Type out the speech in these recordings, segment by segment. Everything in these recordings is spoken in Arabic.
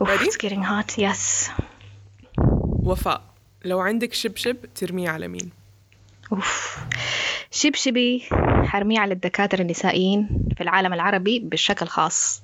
Ready? it's getting hot yes. وفاء لو عندك شبشب ترميه على مين؟ اوف شبشبي حرميه على الدكاترة النسائيين في العالم العربي بشكل خاص.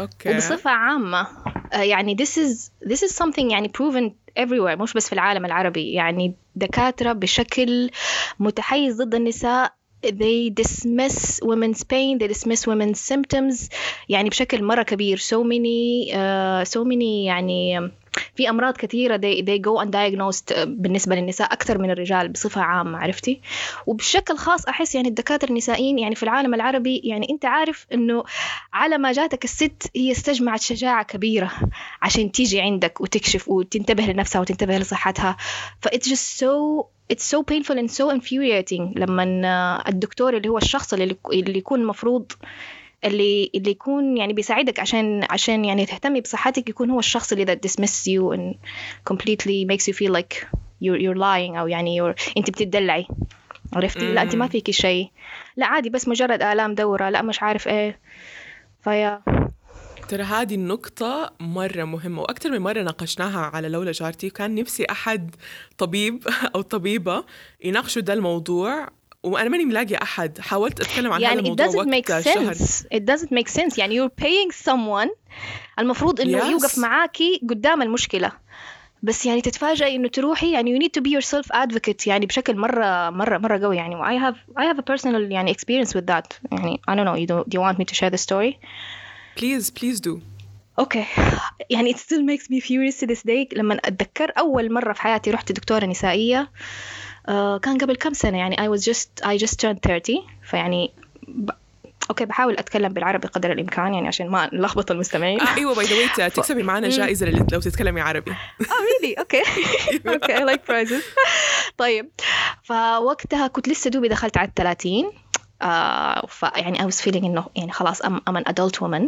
okay. وبصفة عامة آه، يعني this is this is something يعني proven everywhere مش بس في العالم العربي. يعني دكاترة بشكل متحيز ضد النساء they dismiss women's pain they dismiss women's symptoms يعني بشكل مرة كبير. So many uh, so many يعني في أمراض كثيرة they, they go undiagnosed uh, بالنسبة للنساء أكثر من الرجال بصفة عامة عرفتي؟ وبشكل خاص أحس يعني الدكاترة النسائيين يعني في العالم العربي يعني أنت عارف إنه على ما جاتك الست هي استجمعت شجاعة كبيرة عشان تيجي عندك وتكشف وتنتبه لنفسها وتنتبه لصحتها. ف it's just so it's so painful and so infuriating لما الدكتور اللي هو الشخص اللي اللي يكون المفروض اللي اللي يكون يعني بيساعدك عشان عشان يعني تهتمي بصحتك يكون هو الشخص اللي that dismiss you and completely makes you feel like you're you're lying أو يعني you're أنت بتدلعي. عرفتي؟ لا أنت ما. فيكي شيء. لا عادي بس مجرد آلام دورة. لا مش عارف إيه. فيا ترى هذه النقطة مرة مهمة وأكثر من مرة ناقشناها على لولا جارتي وكان نفسي أحد طبيب أو طبيبة يناقشوا ده الموضوع وأنا ماني ملاقي أحد. حاولت أتكلم عن هذا يعني it الموضوع doesn't make وقت شهر. sense. It doesn't make sense. يعني you're paying someone المفروض إنه Yes. يوقف معاكي قدام المشكلة. بس يعني تتفاجئي إنه تروحي يعني you need to be your self advocate. يعني بشكل مرة مرة مرة قوي. يعني I have I have a personal يعني experience with that. يعني I don't know. You do, do you want me to share the story? please please do okay. يعني it still makes me furious to this day لما أتذكر أول مرة في حياتي رحت دكتورة نسائية آه كان قبل كم سنة؟ يعني I was just I just turned 30 فيعني ب... okay بحاول أتكلم بالعربي قدر الإمكان يعني عشان ما نلخبط المستمعين. آه أيوة by the way تكسبي معنا جائزة لل- لو تتكلمي عربي. آه really okay. okay I like prizes. طيب فوقتها كنت لسه دوبي دخلت على الثلاثين. آه فيعني I was feeling إنه يعني خلاص I'm, I'm an adult woman.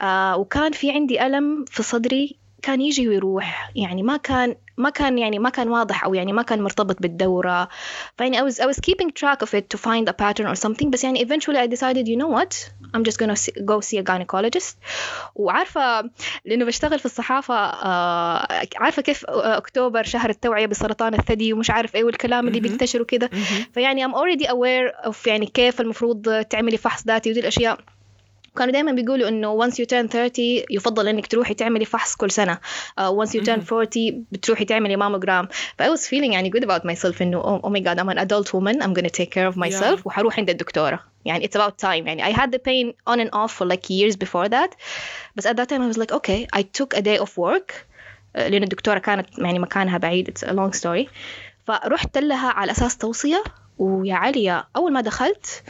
آه وكان في عندي ألم في صدري كان يجي ويروح. يعني ما كان ما كان يعني ما كان واضح أو يعني ما كان مرتبط بالدورة. فيعني I was I was keeping track of it to find a pattern or something. بس يعني eventually I decided you know what? I'm just gonna see, go see a gynecologist. وعارفة لأنه بشتغل في الصحافة آه عارفة كيف أكتوبر شهر التوعية بسرطان الثدي ومش عارف إيه والكلام اللي. بينتشر وكده فيعني I'm already aware of يعني كيف المفروض تعملي فحص ذاتي ودي الأشياء. كانوا دائما بيقولوا انه once you turn 30 يفضل انك تروحي تعملي فحص كل سنه uh, once you turn 40 بتروحي تعملي ماموجرام ف I was feeling يعني good about myself انه oh, oh my god I'm an adult woman I'm gonna take care of myself Yeah. وحروح عند الدكتوره يعني it's about time يعني I had the pain on and off for like years before that بس at that time I was like okay I took a day off work uh, لأن الدكتورة كانت يعني مكانها بعيد it's a long story فرحت لها على أساس توصية ويا عليا أول ما دخلت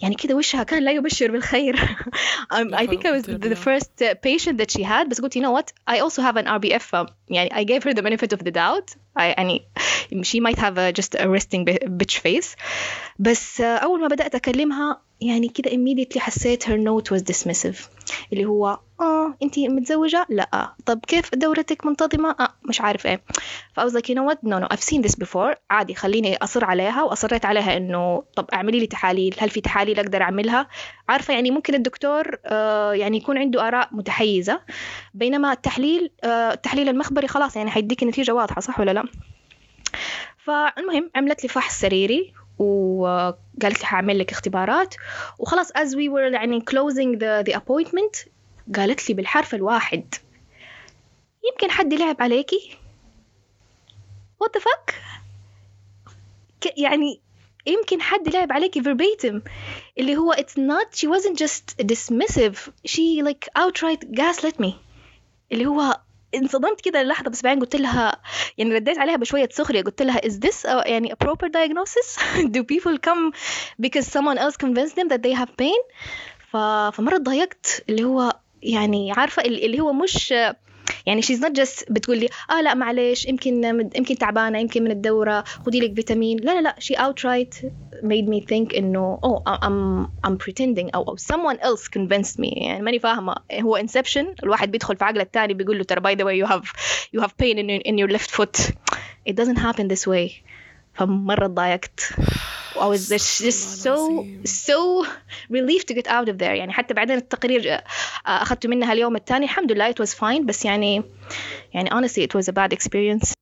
يعني كده وشها كان لا يبشر بالخير um, I think I was the, the first uh, patient that she had بس قلت you know what I also have an RBF um, يعني I gave her the benefit of the doubt I, يعني she might have a, just a resting bi- bitch face بس uh, أول ما بدأت أكلمها يعني كده immediately حسيت her note was dismissive. اللي هو آه انتي متزوجة؟ لا. طب كيف دورتك منتظمة؟ آه مش عارف إيه. ف I was like you know what no no I've seen this before. عادي خليني أصر عليها وأصريت عليها إنه طب اعملي لي تحاليل. هل في تحاليل أقدر أعملها؟ عارفة يعني ممكن الدكتور آه يعني يكون عنده آراء متحيزة. بينما التحليل آه التحليل المخبري خلاص يعني حيديك نتيجة واضحة صح ولا لا؟ فالمهم عملت لي فحص سريري. وقالت لي هعمل لك اختبارات وخلاص as we were يعني closing the, the appointment قالت لي بالحرف الواحد يمكن حد لعب عليكي what the fuck يعني يمكن حد لعب عليكي verbatim اللي هو it's not she wasn't just dismissive she like outright gaslit me اللي هو انصدمت كده للحظة بس بعدين قلت لها يعني رديت عليها بشوية سخرية قلت لها is this a, يعني a proper diagnosis do people come because someone else convinced them that they have pain? ف... فمرة ضايقت اللي هو يعني عارفة ال- اللي هو مش يعني she's not just بتقول لي آه لا معلش يمكن يمكن تعبانة يمكن من الدورة خذي لك فيتامين. لا لا لا she outright made me think انه أو I'm I'm pretending أو أو someone else convinced me يعني ماني فاهمة. هو inception الواحد بيدخل في عقل الثاني بيقول له ترى by the way you have يو هاف بين ان يور ليفت فوت ات دزنت هابن ذس واي فمرة ضايقت. I was just, just so العظيم. so relieved to get out of there يعني حتى بعدين التقرير آه، أخذته منها اليوم الثاني الحمد لله it was fine بس يعني يعني honestly it was a bad experience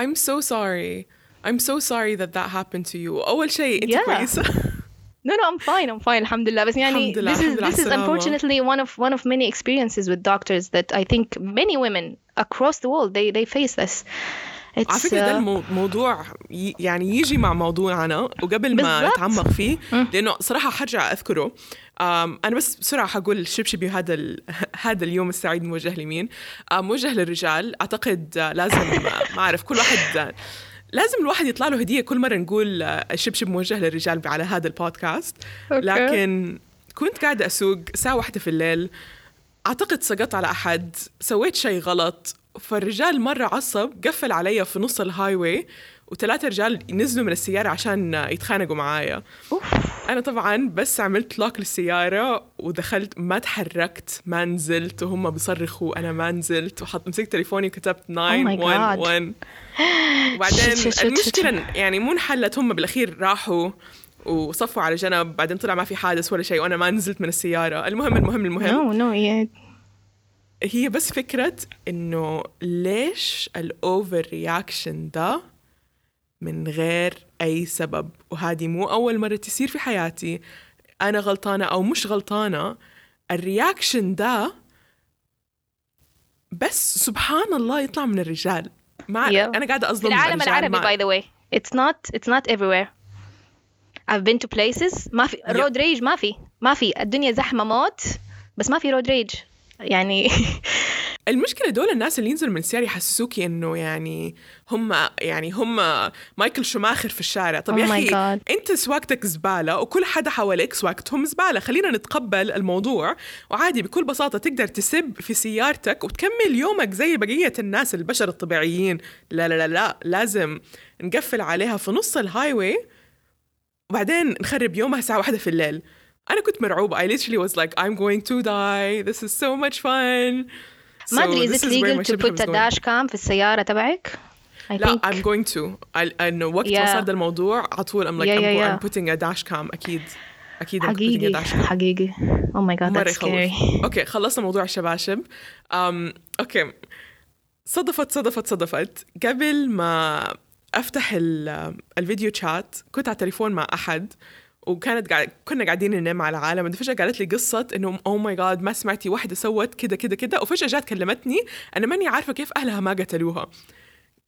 I'm so sorry I'm so sorry that that happened to you أول شيء أنت Yeah. كويسة No, no, I'm fine. I'm fine. Alhamdulillah. بس يعني الحمد لله، this is الحمد لله this is على السلامة. unfortunately one of one of many experiences with doctors that I think many women across the world they they face this. على فكرة ده uh, الموضوع يعني يجي مع موضوعنا وقبل ما. نتعمق فيه لأنه صراحة حرجع أذكره أم، أنا بس بسرعة حقول شبشبي هذا. هذا اليوم السعيد موجه لمين؟ أم، موجه للرجال أعتقد آه، لازم آه، ما أعرف كل واحد آه، لازم الواحد يطلع له هدية كل مرة نقول آه، الشبشب موجه للرجال على هذا البودكاست. لكن كنت قاعدة أسوق الساعة واحدة في الليل أعتقد سقطت على أحد سويت شيء غلط فالرجال مرة عصب قفل علي في نص ال highway وثلاثة رجال نزلوا من السيارة عشان يتخانقوا معايا. أنا طبعا بس عملت لوك للسيارة ودخلت ما تحركت ما نزلت وهم بيصرخوا أنا ما نزلت وحط مسكت تليفوني وكتبت 911 وبعدين شت- شت- شت- المشكلة يعني مو انحلت هم بالأخير راحوا وصفوا على جنب بعدين طلع ما في حادث ولا شيء وأنا ما نزلت من السيارة. المهم المهم المهم. No no yeah. هي بس فكرة إنه ليش ال overreaction ده من غير أي سبب؟ وهذه مو أول مرة تصير في حياتي. أنا غلطانة أو مش غلطانة ال reaction ده بس سبحان الله يطلع من الرجال. ما Yeah. أنا قاعدة أظلم العالم العربي by the way. It's not it's not everywhere. I've been to places. ما في road rage ما في. ما في. الدنيا زحمة موت بس ما في road rage. يعني المشكلة دول الناس اللي ينزلوا من السيارة يحسسوكي إنه يعني هم يعني هم مايكل شوماخر في الشارع. طب يا Oh my أخي. أنت سواقتك زبالة وكل حدا حواليك سواقتهم زبالة. خلينا نتقبل الموضوع وعادي بكل بساطة تقدر تسب في سيارتك وتكمل يومك زي بقية الناس البشر الطبيعيين. لا لا لا لا لازم نقفل عليها في نص ال highway وبعدين نخرب يومها الساعة واحدة في الليل. أنا كنت مرعوبة. I literally was like I'm going to die. This is so much fun. ما أدري is it legal to put a dash cam في السيارة تبعك؟ I لا think... I'm going to. I, I know. وقت yeah. ما صار الموضوع على طول I'm like yeah, yeah, I'm, yeah. I'm putting a dash cam. أكيد. أكيد حقيقي حقيقي. oh my God that's scary. okay خلصنا موضوع الشباشب. um, okay. صدفت صدفت صدفت. قبل ما أفتح ال video chat كنت على التليفون مع أحد. وكانت قاعد كنا قاعدين ننام على العالم بعدين فجأة قالت لي قصة إنه oh my God ما سمعتي واحدة سوت كذا كذا كذا وفجأة جات كلمتني أنا ماني عارفة كيف أهلها ما قتلوها.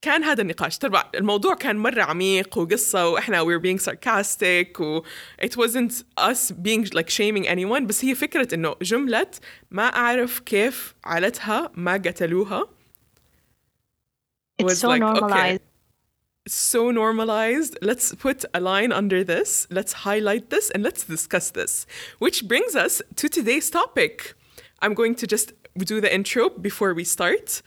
كان هذا النقاش. ترى الموضوع كان مرة عميق وقصة وإحنا we were being sarcastic و it wasn't us being like shaming anyone بس هي فكرة إنه جملة ما أعرف كيف عائلتها ما قتلوها it's so like, okay. So normalized. Let's put a line under this. Let's highlight this and let's discuss this. Which brings us to today's topic. I'm going to just do the intro before we start.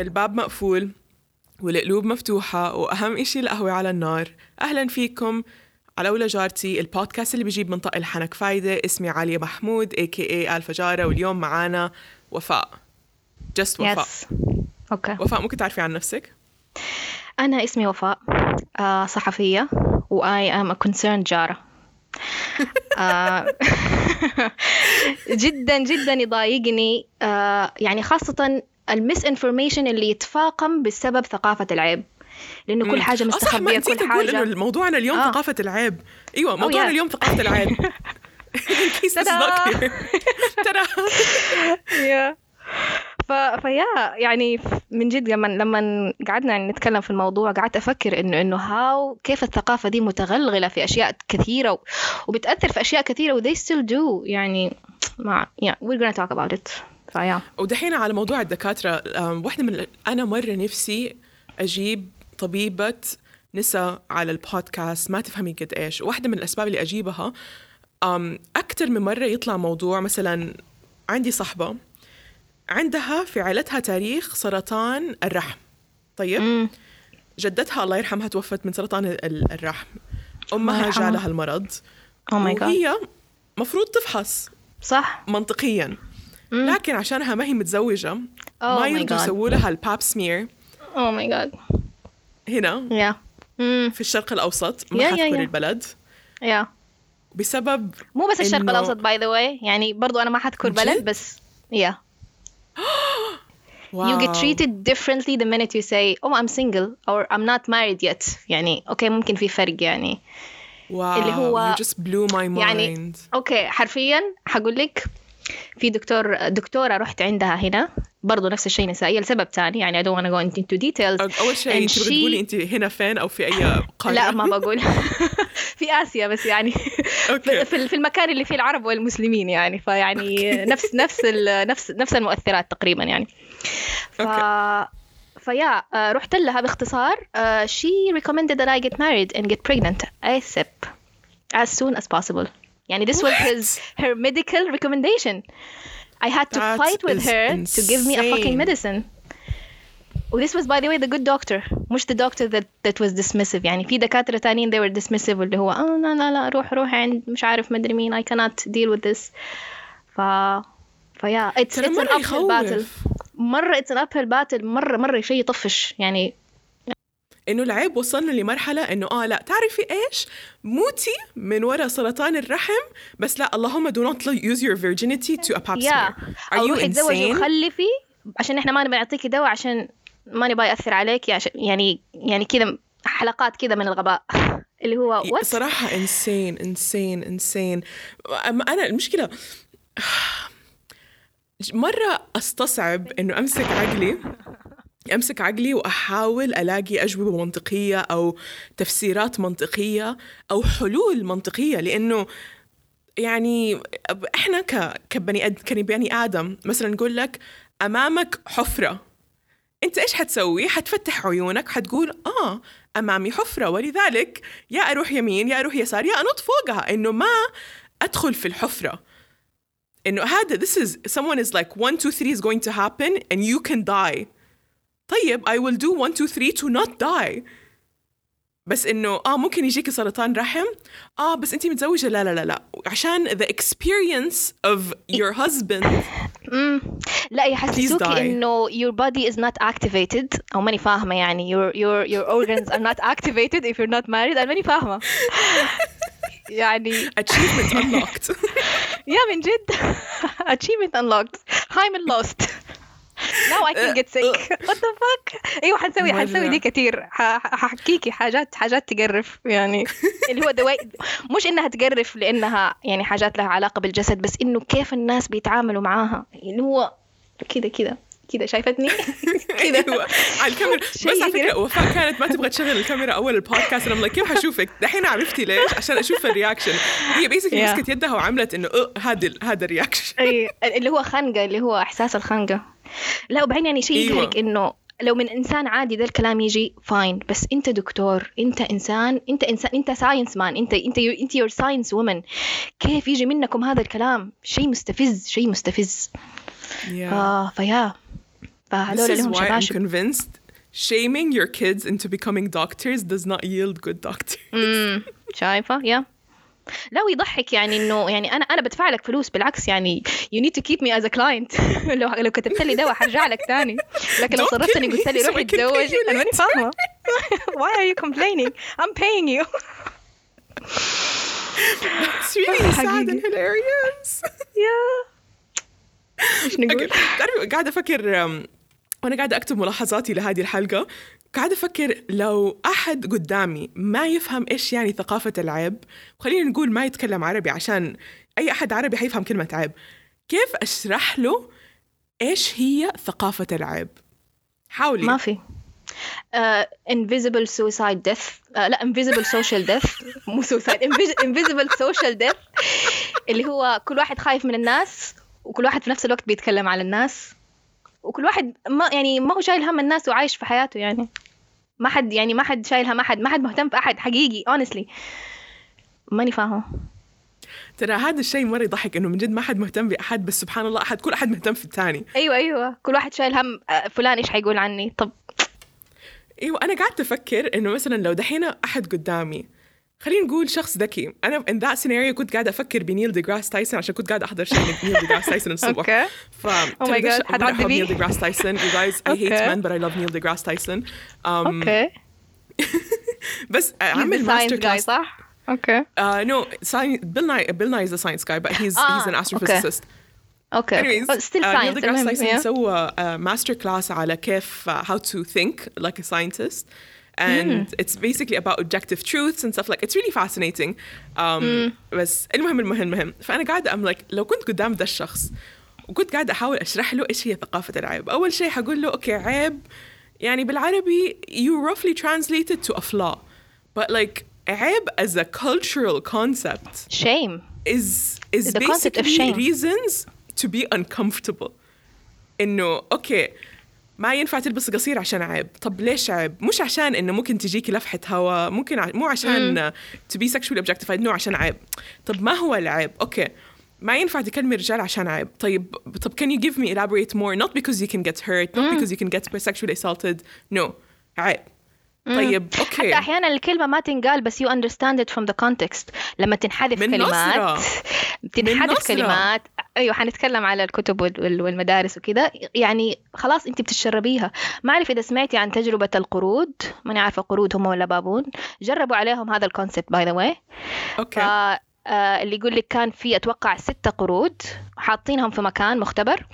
الباب مقفول والقلوب مفتوحة وأهم إشي القهوة على النار. أهلا فيكم على أولى جارتي البودكاست اللي بيجيب من طق الحنك فايدة اسمي عالية محمود a.k.a. ألفا جارة واليوم معانا وفاء. just وفاء. Yes. okay وفاء ممكن تعرفي عن نفسك؟ أنا اسمي وفاء آه صحفية و I am a concerned جارة. آه جدا جدا يضايقني. آه يعني خاصة المس انفورميشن اللي يتفاقم بسبب ثقافة العيب. لأنه كل حاجة آه نسيت كل إنه حاجة. موضوعنا اليوم آه. ثقافة العيب. أيوة موضوعنا yeah. اليوم ثقافة العيب. ترى يا ف... فيا يعني من جد لما لما قعدنا نتكلم في الموضوع قعدت أفكر إنه إنه هاو كيف الثقافة دي متغلغلة في أشياء كثيرة و... وبتأثر في أشياء كثيرة و they still do. يعني ما yeah we're gonna talk about it. فيا. ودحين على موضوع الدكاترة أم، واحدة من أنا مرة نفسي أجيب طبيبة نساء على البودكاست ما تفهمي قد إيش. واحدة من الأسباب اللي أجيبها أم، أكتر من مرة يطلع موضوع مثلا عندي صحبة عندها في عائلتها تاريخ سرطان الرحم. طيب؟ مم. جدتها الله يرحمها توفت من سرطان ال- الرحم. أمها. جالها المرض. جاد وهي مفروض تفحص. صح. منطقيا. لكن عشانها ما هي متزوجة. Oh ما يرضوا. يسووا لها الباب سمير oh my God هنا. يا امم في الشرق الأوسط ما يا- حذكر يا. البلد. يا بسبب مو بس الشرق إنه- الأوسط by the way يعني برضو أنا ما حذكر بلد؟ بس يا wow. you get treated differently the minute you say oh I'm single or I'm not married yet. يعني okay ممكن في فرق يعني. wow. اللي هو- you just blew my يعني mind. okay حرفيا حقول لك في دكتور دكتورة رحت عندها هنا. برضو نفس الشيء نسائية. لسبب ثاني يعني I don't go into details. أول شيء تبغى she- تقولي أنت هنا فين أو في أي قارة؟ لا ما بقول. في آسيا بس يعني. في في المكان اللي فيه العرب والمسلمين يعني. فيعني نفس نفس نفس نفس المؤثرات تقريبا يعني. ف فيا آه، رحت لها باختصار. آه، she recommended that I get married and get pregnant ASAP as soon as possible. يعني this was What? his her medical recommendation I had to That fight with is her to give me a fucking insane. medicine this was by the way the good doctor مش the doctor that that was dismissive يعني في دكاترة تانيين they were dismissive اللي هو اه لا لا لا روح روح عند مش عارف مدري مين I cannot deal with this ف فيا it's, ترى it's an مرة uphill battle يخوف مرة it's an uphill battle مرة مرة شيء يطفش يعني إنه العيب وصلنا لمرحلة إنه آه لا تعرفي إيش؟ موتي من وراء سرطان الرحم بس لا اللهم do not use your virginity to a pap smear. Are أو you insane? وخلفي عشان إحنا ما نبي نعطيكي دواء عشان ما نبغى يأثر عليك عشان يعني يعني كذا حلقات كذا من الغباء. اللي هو what صراحة insane insane insane. أما أنا المشكلة مرة أستصعب إنه أمسك عقلي. أمسك عقلي وأحاول ألاقي أجوبة منطقية أو تفسيرات منطقية أو حلول منطقية لأنه يعني إحنا ك كبني أد كبني آدم مثلا نقول لك أمامك حفرة. أنت إيش حتسوي؟ حتفتح عيونك حتقول آه أمامي حفرة. ولذلك يا أروح يمين يا أروح يسار يا أنط فوقها. إنه ما أدخل في الحفرة. إنه هذا this is someone is like 1 2 3 is going to happen and you can die. طيب I will do 1 2 3 to not die بس انه اه ممكن يجيك سرطان رحم اه بس انت متزوجه لا لا لا لا عشان the experience of your husband مم. لا يحسسوكي die. انه your body is not activated او ماني فاهمه يعني your your your organs are not activated if you're not married انا ماني فاهمه يعني achievement unlocked يا من جد achievement unlocked hymen lost now I can get sick. what the fuck? إيوه حنسوي حنسوي دي ح- ححكيكي حاجات حاجات تقرف يعني. اللي هو دواء مش إنها تقرف لأنها يعني حاجات لها علاقة بالجسد بس إنه كيف الناس بيتعاملوا معاها. اللي هو كده كده كده شايفتني؟ كده. أيوه. على الكاميرا. بس على فكرة. وفاء كانت ما تبغى تشغل الكاميرا أول البودكاست. أنا كيف حشوفك؟ دحين عرفتي ليش؟ عشان أشوف الرياكشن. هي basically. مسكت يدها وعملت إنه أه هذا هذا ال reaction. أي اللي هو خنقة اللي هو إحساس الخنقة. لا وبعدين يعني شيء أيوة. يقهرك إنه لو من إنسان عادي ده الكلام يجي fine بس أنت دكتور أنت إنسان أنت إنسان أنت science man أنت أنت أنت you're science woman كيف يجي منكم هذا الكلام؟ شيء مستفز شيء مستفز. Yeah. آه فيا. فهذول لهم شباشب. shaming your kids into becoming doctors does not yield good doctors. شايفة؟ يا. لا ويضحك يعني إنه يعني أنا أنا بدفع لك فلوس بالعكس يعني you need to keep me as a client. لو لو كتبت لي دواء حرجع لك تاني. لكن لو صرفتني قلت لي so روحي I can pay تزوجي you أنا ماني. فاهمة. Why are you complaining? I'm paying you. It's really sad and hilarious. يا. إيش نقول؟ تعرفي قاعدة أفكر أم، وأنا قاعدة أكتب ملاحظاتي لهذه الحلقة. قاعدة أفكر لو أحد قدامي ما يفهم إيش يعني ثقافة العيب خلينا نقول ما يتكلم عربي عشان أي أحد عربي حيفهم كلمة عيب كيف أشرح له إيش هي ثقافة العيب حاولي. ما في. suicide death. uh, لا invisible social death. مو invis- invisible social death اللي هو كل واحد خايف من الناس وكل واحد في نفس الوقت بيتكلم على الناس. وكل واحد ما يعني ما هو شايل هم الناس وعايش في حياته يعني. ما حد يعني ما حد شايل هم احد ما حد مهتم في أحد حقيقي honestly. ماني فاهمة. ترى هذا الشيء مرة يضحك إنه من جد ما حد مهتم بأحد بس سبحان الله أحد كل أحد مهتم في الثاني أيوه أيوه. كل واحد شايل هم آه، فلان إيش حيقول عني؟ طب. أيوه أنا قعدت أفكر إنه مثلا لو دحين أحد قدامي خلينا نقول شخص ذكي. أنا in that scenario كنت قاعدة أفكر بنيل دي جراس تايسون عشان كنت قاعدة أحضر شيء من نيل دي جراس تايسون الصبح. okay. ف oh my God حد عدى نيل دي جراس تايسون you guys I hate man بس I love نيل دي جراس تايسون okay. بس عامل master class صح؟ أوكي. نو بيل ناي بيل ناي از ا ساينس جاي بس هيز هيز ان استروفيزيست okay still science نيل دي جراس تايسون سوى master class على كيف how to think like a scientist And it's basically about objective truths and stuff like it's really fascinating. Um, بس المهم المهم المهم فأنا قاعدة I'm like لو كنت قدام ده الشخص وكنت قاعدة أحاول أشرح له إيش هي ثقافة العيب أول شيء حقول له أوكي عيب يعني بالعربي you roughly translate it to a flaw but like عيب as a cultural concept shame is is The concept of basically shame. reasons to be uncomfortable انه اوكي ما ينفع تلبس قصير عشان عيب. طب ليش عيب؟ مش عشان إنه ممكن تجيكي لفحة هواء ممكن ع... مو عشان be sexually objectified no عشان عيب. طب ما هو العيب؟ okay. ما ينفع تكلمي رجال عشان عيب. طيب طب can you give me elaborate more not because you can get hurt not because you can get sexually assaulted. No. عيب. طيب okay. حتى أحيانا الكلمة ما تنقال بس you understand it from the context. لما تنحذف من كلمات. تنحذف. كلمات أيوه حنتكلم على الكتب وال- وال- والمدارس وكذا يعني خلاص انت بتتشربيها. ما أعرف إذا سمعتي عن تجربة القرود. ماني عارفة قرود هم ولا بابون. جربوا عليهم هذا ال concept by the way okay. آه، اللي يقول لك كان في أتوقع ستة قرود حاطينهم في مكان مختبر.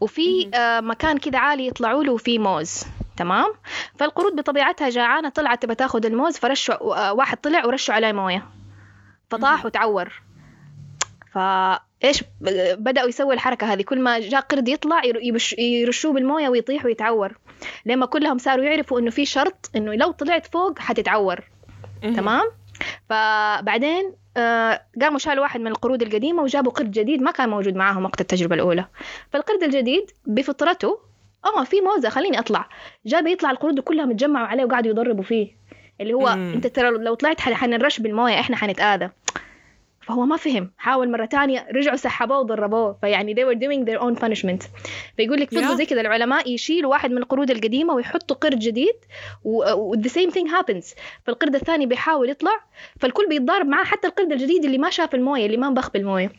وفي آه، مكان كذا عالي يطلعوا له فيه موز. تمام؟ فالقرود بطبيعتها جعانة طلعت تبى تاخذ الموز فرشوا آه، واحد طلع ورشوا عليه موية. فطاح وتعور. فايش بدأوا يسوي الحركة هذه؟ كل ما جاء قرد يطلع يرشوه بالموية ويطيح ويتعور. لما كلهم صاروا يعرفوا إنه في شرط إنه لو طلعت فوق حتتعور. تمام؟ فبعدين آه، قاموا شالوا واحد من القرود القديمة وجابوا قرد جديد ما كان موجود معاهم وقت التجربة الأولى. فالقرد الجديد بفطرته آه في موزة خليني أطلع. جاب يطلع القرود كلهم اتجمعوا عليه وقعدوا يضربوا فيه. اللي هو مم. أنت ترى لو طلعت حنرش بالموية إحنا حنتآذى. فهو ما فهم. حاول مرة تانية رجعوا سحبوه وضربوه. فيعني they were doing their own punishment. فيقول لك فضلوا Yeah. زي كذا العلماء يشيلوا واحد من القرود القديمة ويحطوا قرد جديد و the same thing happens. فالقرد الثاني بيحاول يطلع فالكل بيتضارب معاه حتى القرد الجديد اللي ما شاف الموية اللي ما انبخ بالموية.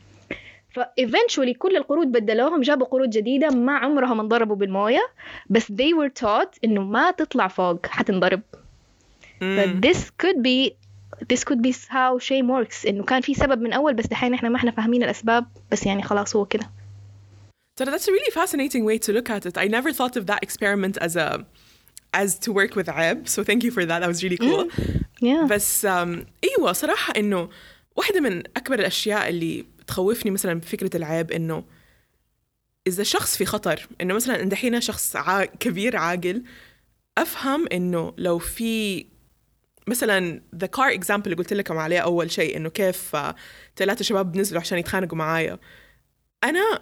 فايفنشولي كل القرود بدلوهم جابوا قرود جديدة ما عمرهم انضربوا بالموية. بس they were taught إنه ما تطلع فوق حتنضرب. ف this could be this could be how shame works إنه كان في سبب من أول بس دحين إحنا ما إحنا فاهمين الأسباب بس يعني خلاص هو كده So that's a really fascinating way to look at it. I never thought of that experiment as a as to work with عيب. So thank you for that. That was really cool. yeah. بس um, أيوه صراحة إنه واحدة من أكبر الأشياء اللي تخوفني مثلا بفكرة العيب إنه إذا شخص في خطر إنه مثلا دحين شخص عا... كبير عاقل أفهم إنه لو في مثلا the car example اللي قلت لكم عليه أول شيء إنه كيف ثلاثة شباب نزلوا عشان يتخانقوا معايا. أنا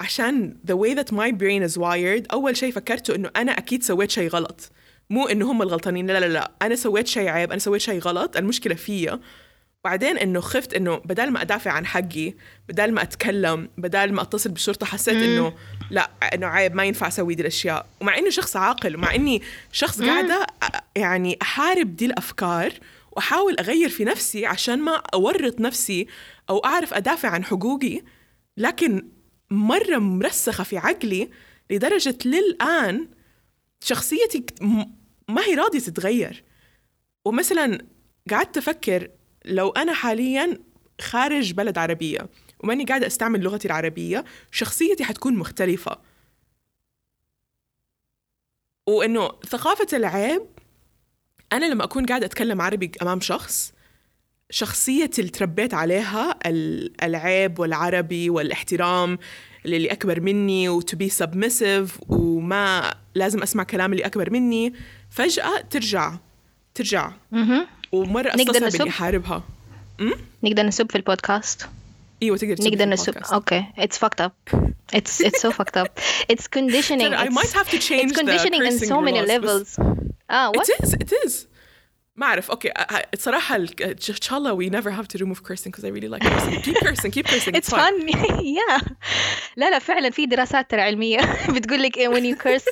عشان the way that my brain is wired أول شيء فكرته إنه أنا أكيد سويت شيء غلط. مو إنه هم الغلطانين لا لا لا. أنا سويت شيء عيب أنا سويت شيء غلط. المشكلة فيا. بعدين إنه خفت إنه بدل ما أدافع عن حقي بدل ما أتكلم بدل ما أتصل بالشرطة حسيت إنه لا إنه عيب ما ينفع أسوي دي الأشياء. ومع إني شخص عاقل ومع إني شخص قاعدة أ- يعني أحارب دي الأفكار وأحاول أغير في نفسي عشان ما أورط نفسي أو أعرف أدافع عن حقوقي لكن مرة مرسخة في عقلي لدرجة للآن شخصيتي ما هي راضية تتغير. ومثلا قعدت أفكر لو أنا حاليا خارج بلد عربية وماني قاعدة أستعمل لغتي العربية شخصيتي حتكون مختلفة. وإنه ثقافة العيب أنا لما أكون قاعدة أتكلم عربي أمام شخص شخصيتي اللي تربيت عليها ال- العيب والعربي والاحترام للي أكبر مني و to be submissive وما لازم أسمع كلام اللي أكبر مني فجأة ترجع ترجع. مهم. ومرة نقدر أستصعب نسب؟ إني أحاربها نقدر نسب في البودكاست ايوه تقدر تسوي نقدر في نسب البودكاست. اوكي it's fucked up it's it's so fucked up it's conditioning Sorry, I it's, might have to change it's the conditioning in cursing so many laws, بس- levels اه what It is, it is. ما أعرف أوكي أ- أ- الصراحة ال- إن شاء الله we never have to remove cursing because I really like cursing. Keep cursing, keep cursing. it's fun yeah لا لا فعلا في دراسات ترى علمية بتقول لك إيه when you curse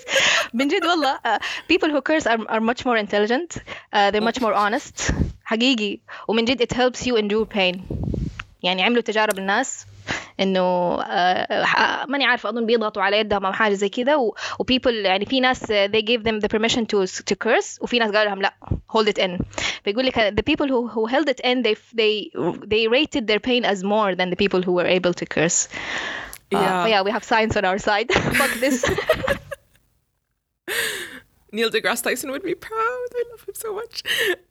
من جد والله uh, people who curse are, are much more intelligent uh, they're much more honest حقيقي ومن جد it helps you endure pain يعني عملوا تجارب الناس انه uh, ماني عارفه اظن بيضغطوا على يدهم أو حاجة زي كذا وبيبل يعني في ناس they gave them the permission to to curse وفي ناس قالوا لهم لا hold it in بيقول لك the people who who held it in they they they rated their pain as more than the people who were able to curse Yeah. uh, yeah we have science on our side fuck this Neil deGrasse Tyson would be proud. I love him so much.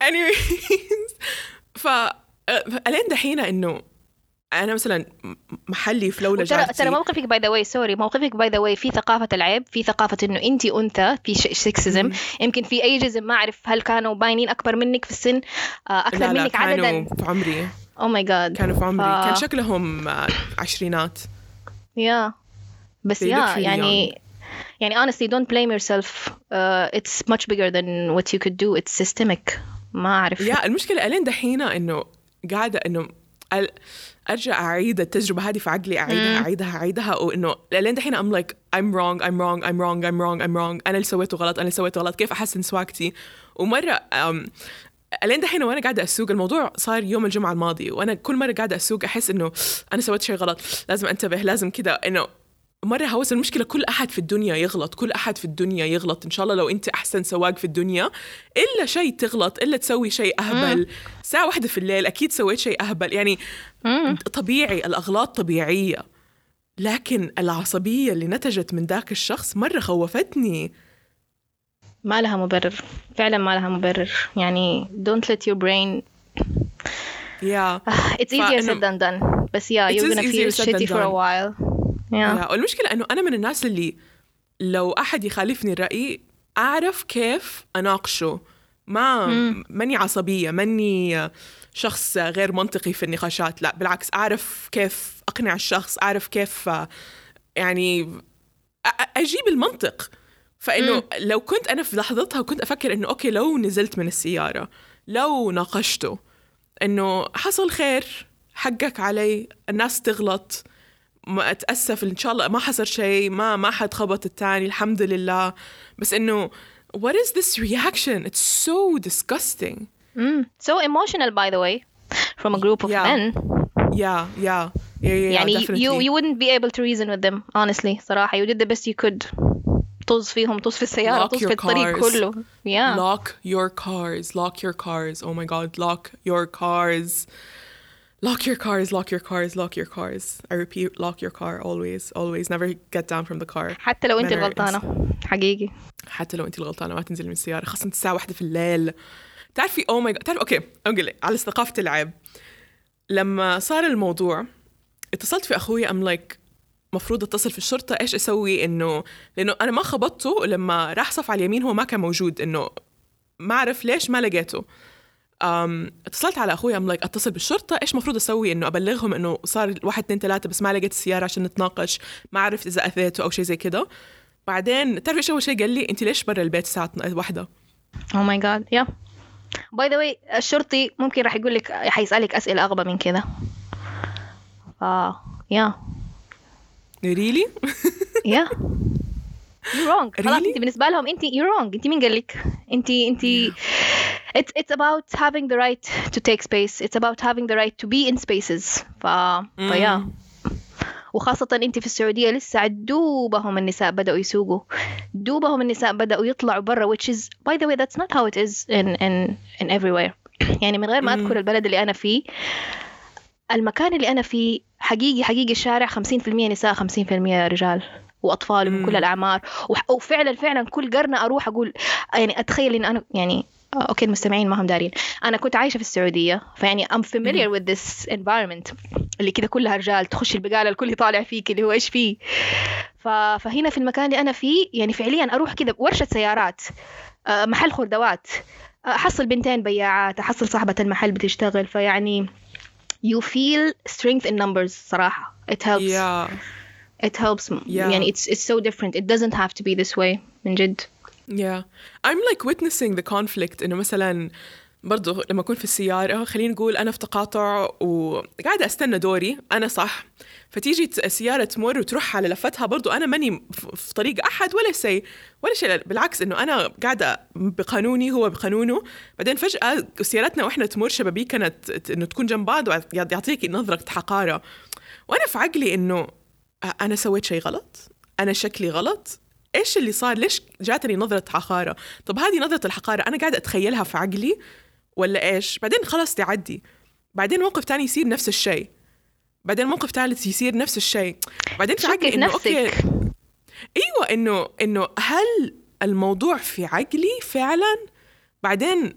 Anyways ف الين دحين انه أنا مثلا محلي في لولا ترى جارتي. ترى موقفك by the way sorry موقفك by the way في ثقافة العيب في ثقافة إنه انت أنثى في sexism يمكن في ageism ما أعرف هل كانوا باينين أكبر منك في السن آه، أكثر لا لا منك كانوا عددا في عمري. oh my god كانوا في عمري. ف- كان شكلهم آه، عشرينات. yeah. بس yeah يعني يعني honestly don't blame yourself uh, it's much bigger than what you could do. It's systemic. ما أعرف. يا المشكلة ألين دحين إنه قاعدة إنه ال- أرجع أعيد التجربة هذه في عقلي أعيدها أعيدها أعيدها. وإنه لين دحين I'm like I'm wrong I'm wrong I'm wrong I'm wrong I'm wrong. أنا اللي سويته غلط أنا اللي سويته غلط. كيف أحسن سواقتي؟ ومرة أم لين دحين وأنا قاعدة أسوق الموضوع صار يوم الجمعة الماضي. وأنا كل مرة قاعدة أسوق أحس إنه أنا سويت شيء غلط. لازم أنتبه لازم كذا إنه مرة هوس المشكلة كل أحد في الدنيا يغلط كل أحد في الدنيا يغلط. إن شاء الله لو أنت أحسن سواق في الدنيا إلا شيء تغلط إلا تسوي شيء أهبل. ساعة واحدة في الليل أكيد سويت شيء أهبل. يعني طبيعي الأغلاط طبيعية. لكن العصبية اللي نتجت من ذاك الشخص مرة خوفتني. ما لها مبرر. فعلا ما لها مبرر. يعني don't let your brain يا it's easier said than done. بس yeah you're gonna feel shitty for a while. Yeah. يا والمشكلة إنه أنا من الناس اللي لو أحد يخالفني الرأي أعرف كيف أناقشه. ما ماني عصبية ماني شخص غير منطقي في النقاشات. لا بالعكس أعرف كيف أقنع الشخص أعرف كيف يعني أجيب المنطق. فإنه لو كنت أنا في لحظتها كنت أفكر إنه أوكي لو نزلت من السيارة لو ناقشته إنه حصل خير حقك علي الناس تغلط. ما اتاسف ان شاء الله ما حصل شيء ما ما حد خبط الثاني الحمد لله بس انه what is this reaction it's so disgusting mm. so emotional by the way from a group of Yeah. men yeah yeah yeah, yeah يعني definitely. you you wouldn't be able to reason with them honestly صراحة you did the best you could طز فيهم طز في السيارة Lock طز في الطريق cars. كله yeah lock your cars lock your cars oh my god lock your cars lock your cars lock your cars lock your cars. I repeat lock your car always always. Never get down from the car. حتى لو انت الغلطانة. حقيقي. حتى لو انت الغلطانة ما تنزلي من السيارة. خاصة انت الساعة واحدة في الليل. تعرفي oh my تعرف okay أقول لك على ثقافة العيب. لما صار الموضوع اتصلت في أخوي. I'm like مفروض أتصل في الشرطة. إيش أسوي؟ إنه لأنه أنا ما خبطته. لما راح صف على اليمين هو ما كان موجود. إنه ما أعرف ليش ما لقيته. um اتصلت على أخوي I'm like أتصل بالشرطة إيش مفروض أسوي؟ إنه أبلغهم إنه صار واحد اثنين ثلاثة بس ما لقيت السيارة عشان نتناقش ما عرفت إذا أذيته أو شيء زي كده. بعدين تعرفي إيش أول شيء قال لي؟ انت ليش برا البيت الساعة واحدة؟ Oh my god yeah. By the way الشرطي ممكن راح يقول لك حيسألك أسئلة أغبى من كذا آه yeah. really yeah. you're wrong. خلاص? انت بالنسبة لهم انت you're wrong. انت مين قال لك انت انت it's it's about having the right to take space. It's about having the right to be in spaces. ف فيا وخاصة انت في السعودية لسه دوبهم النساء بدأوا يسوقوا. دوبهم النساء بدأوا يطلعوا برا which is by the way that's not how it is in in in everywhere. يعني من غير ما أذكر البلد اللي أنا فيه المكان اللي أنا فيه حقيقي حقيقي الشارع 50% نساء 50% رجال. وأطفال من كل الأعمار. وح- وفعلا فعلا كل قرنة أروح أقول يعني أتخيل إن أنا يعني آه، أوكي المستمعين ما هم دارين. أنا كنت عايشة في السعودية فيعني I'm familiar with this environment اللي كذا كلها رجال تخش البقالة الكل يطالع فيك اللي هو إيش فيه. ف... فهنا في المكان اللي أنا فيه يعني فعليا أروح كذا ورشة سيارات آه، محل خردوات آه، أحصل بنتين بياعات أحصل صاحبة المحل بتشتغل. فيعني you feel strength in numbers صراحة. It helps. Yeah. It helps Yeah. يعني it's it's so different. It doesn't have to be this way من جد. Yeah. I'm like witnessing the conflict إنه مثلا برضو لما أكون في السيارة خلينا نقول أنا في تقاطع وقاعدة أستنى دوري أنا صح. فتيجي السيارة تمر وتروح على لفتها برضو أنا ماني في طريق أحد ولا شيء ولا شيء. بالعكس إنه أنا قاعدة بقانوني هو بقانونه. بعدين فجأة سيارتنا وإحنا تمر شبابيكنا إنه تكون جنب بعض ويعطيك نظرة حقارة. وأنا في عقلي إنه أنا سويت شيء غلط؟ أنا شكلي غلط؟ إيش اللي صار؟ ليش جاتني نظرة حقارة؟ طب هذه نظرة الحقارة أنا قاعدة أتخيلها في عقلي ولا إيش؟ بعدين خلاص تعدي. بعدين موقف تاني يصير نفس الشيء. بعدين موقف ثالث يصير نفس الشيء. بعدين في عقلي إنه okay. إيوه إنه إنه هل الموضوع في عقلي فعلا؟ بعدين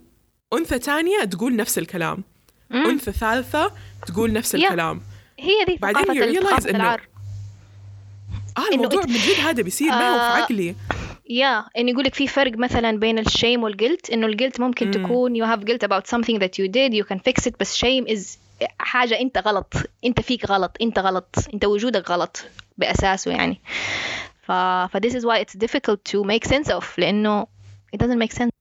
أنثى تانية تقول نفس الكلام. مم. أنثى ثالثة تقول نفس الكلام. هي دي بعدين يريلايز إنه آه الموضوع من جد هذا بيصير ما هو في آه، عقلي. يا انه يقول لك في فرق مثلا بين الشيم والجلت إنه الجلت ممكن mm. تكون you have guilt about something that you did you can fix it بس shame is حاجة إنت غلط. إنت فيك غلط إنت غلط إنت وجودك غلط بأساسه يعني. ف ف this is why it's difficult to make sense of لأنه it doesn't make sense.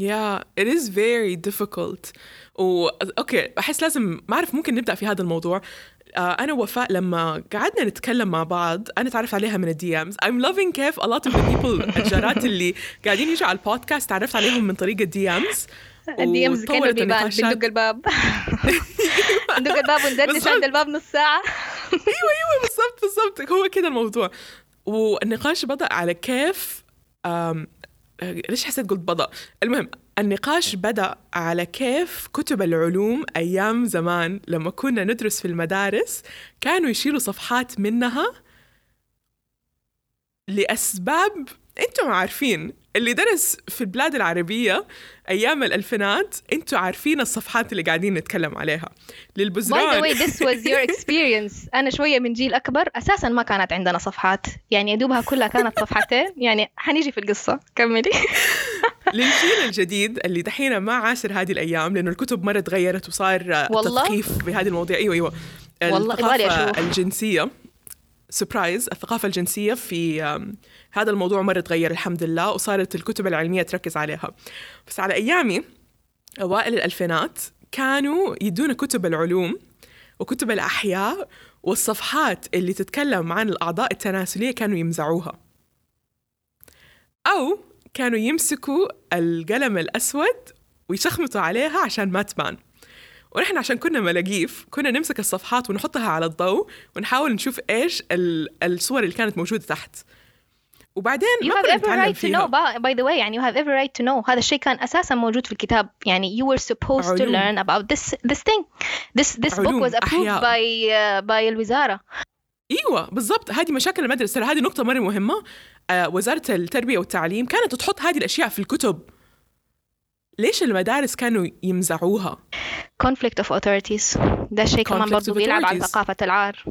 Yeah, it is very difficult. و okay بحس لازم ما أعرف ممكن نبدأ في هذا الموضوع. آه، أنا وفاء لما قعدنا نتكلم مع بعض أنا تعرفت عليها من ال DMs I'm loving كيف a lot of the people الجارات اللي قاعدين يجوا على البودكاست تعرفت عليهم من طريق الدي امز الدي امز كانوا بيبان بندق الباب. ندق الباب وندردش عند الباب نص ساعة. أيوه أيوه بالضبط بالضبط. هو كذا الموضوع. والنقاش بدأ على كيف ليش حسيت قلت بدا المهم النقاش بدأ على كيف كتب العلوم أيام زمان. لما كنا ندرس في المدارس كانوا يشيلوا صفحات منها لأسباب أنتم عارفين. اللي درس في البلاد العربية أيام الألفينات أنتوا عارفين الصفحات اللي قاعدين نتكلم عليها. للبزران. By the way this was your experience. أنا شوية من جيل أكبر أساسا ما كانت عندنا صفحات. يعني يدوبها كلها كانت صفحتين. يعني حنيجي في القصة. كملي. للجيل الجديد اللي دحين ما عاشر هذه الأيام لأنه الكتب مرة تغيرت وصار والله؟ تثقيف بهذه المواضيع. أيوة أيوة. والله الثقافة الجنسية. سبرايز الثقافة الجنسية في هذا الموضوع مرة تغير الحمد لله وصارت الكتب العلمية تركز عليها. بس على أيامي أوائل الألفينات كانوا يدونا كتب العلوم وكتب الأحياء والصفحات اللي تتكلم عن الأعضاء التناسلية كانوا يمزعوها. أو كانوا يمسكوا القلم الأسود ويشخمطوا عليها عشان ما تبان. ونحن عشان كنا ملاقيف كنا نمسك الصفحات ونحطها على الضوء ونحاول نشوف إيش الصور اللي كانت موجودة تحت. وبعدين you ما have every right فيها. to know. By the way يعني you have every right to know. هذا الشيء كان أساسا موجود في الكتاب. يعني you were supposed علوم. to learn about this this thing. This this book was approved by uh, by الوزارة. إيوه بالضبط. هذه مشاكل المدرسة. هذه نقطة مرة مهمة. آه وزارة التربية والتعليم كانت تحط هذه الأشياء في الكتب. ليش المدارس كانوا يمزعوها؟ Conflict of authorities. ده الشيء كمان برضه بيلعب على ثقافة العار.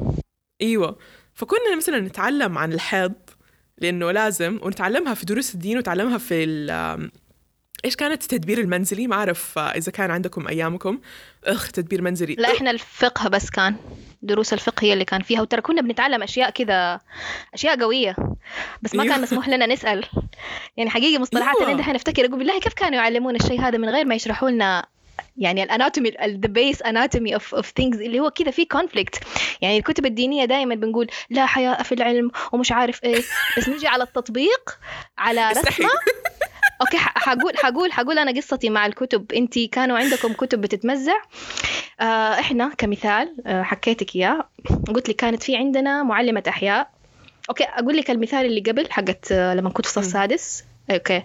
إيوه. فكنا مثلا نتعلم عن الحيض لأنه لازم ونتعلمها في دروس الدين وتعلمها في إيش كانت التدبير المنزلي؟ ما أعرف إذا كان عندكم أيامكم. أخ تدبير منزلي. لا إحنا الفقه بس كان. دروس الفقه هي اللي كان فيها وترى كنا بنتعلم أشياء كذا أشياء قوية بس ما كان أيوه. مسموح لنا نسأل. يعني حقيقي مصطلحات اللي دحين افتكر أقول بالله كيف كانوا يعلمون الشيء هذا من غير ما يشرحوا لنا يعني ال anatomy the basic anatomy of of things اللي هو كذا في conflict يعني الكتب الدينية دائما بنقول لا حياء في العلم ومش عارف إيه بس نجي على التطبيق على رسمة okay حقول حقول حقول أنا قصتي مع الكتب. انت كانوا عندكم كتب بتتمزع؟ آه إحنا كمثال آه حكيتك إياه. قلت لك كانت في عندنا معلمة أحياء. okay أقول لك المثال اللي قبل حقت آه لما كنت في الصف السادس okay.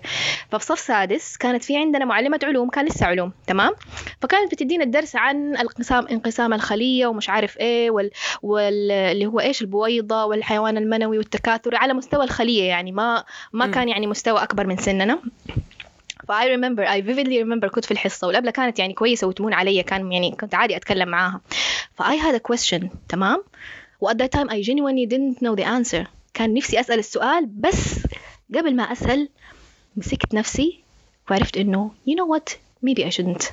ففي صف سادس كانت في عندنا معلمة علوم كان لسه علوم تمام؟ فكانت بتدينا الدرس عن الانقسام انقسام الخلية ومش عارف إيه وال... وال... اللي هو إيش؟ البويضة والحيوان المنوي والتكاثر على مستوى الخلية يعني ما ما كان يعني مستوى أكبر من سننا. ف I remember I vividly remember كنت في الحصة والابله كانت يعني كويسة وتمون علي كان يعني كنت عادي أتكلم معاها. ف I had a question تمام؟ و at that time I genuinely didn't know the answer. كان نفسي أسأل السؤال بس قبل ما أسأل مسكت نفسي وعرفت إنه you know what? Maybe I shouldn't.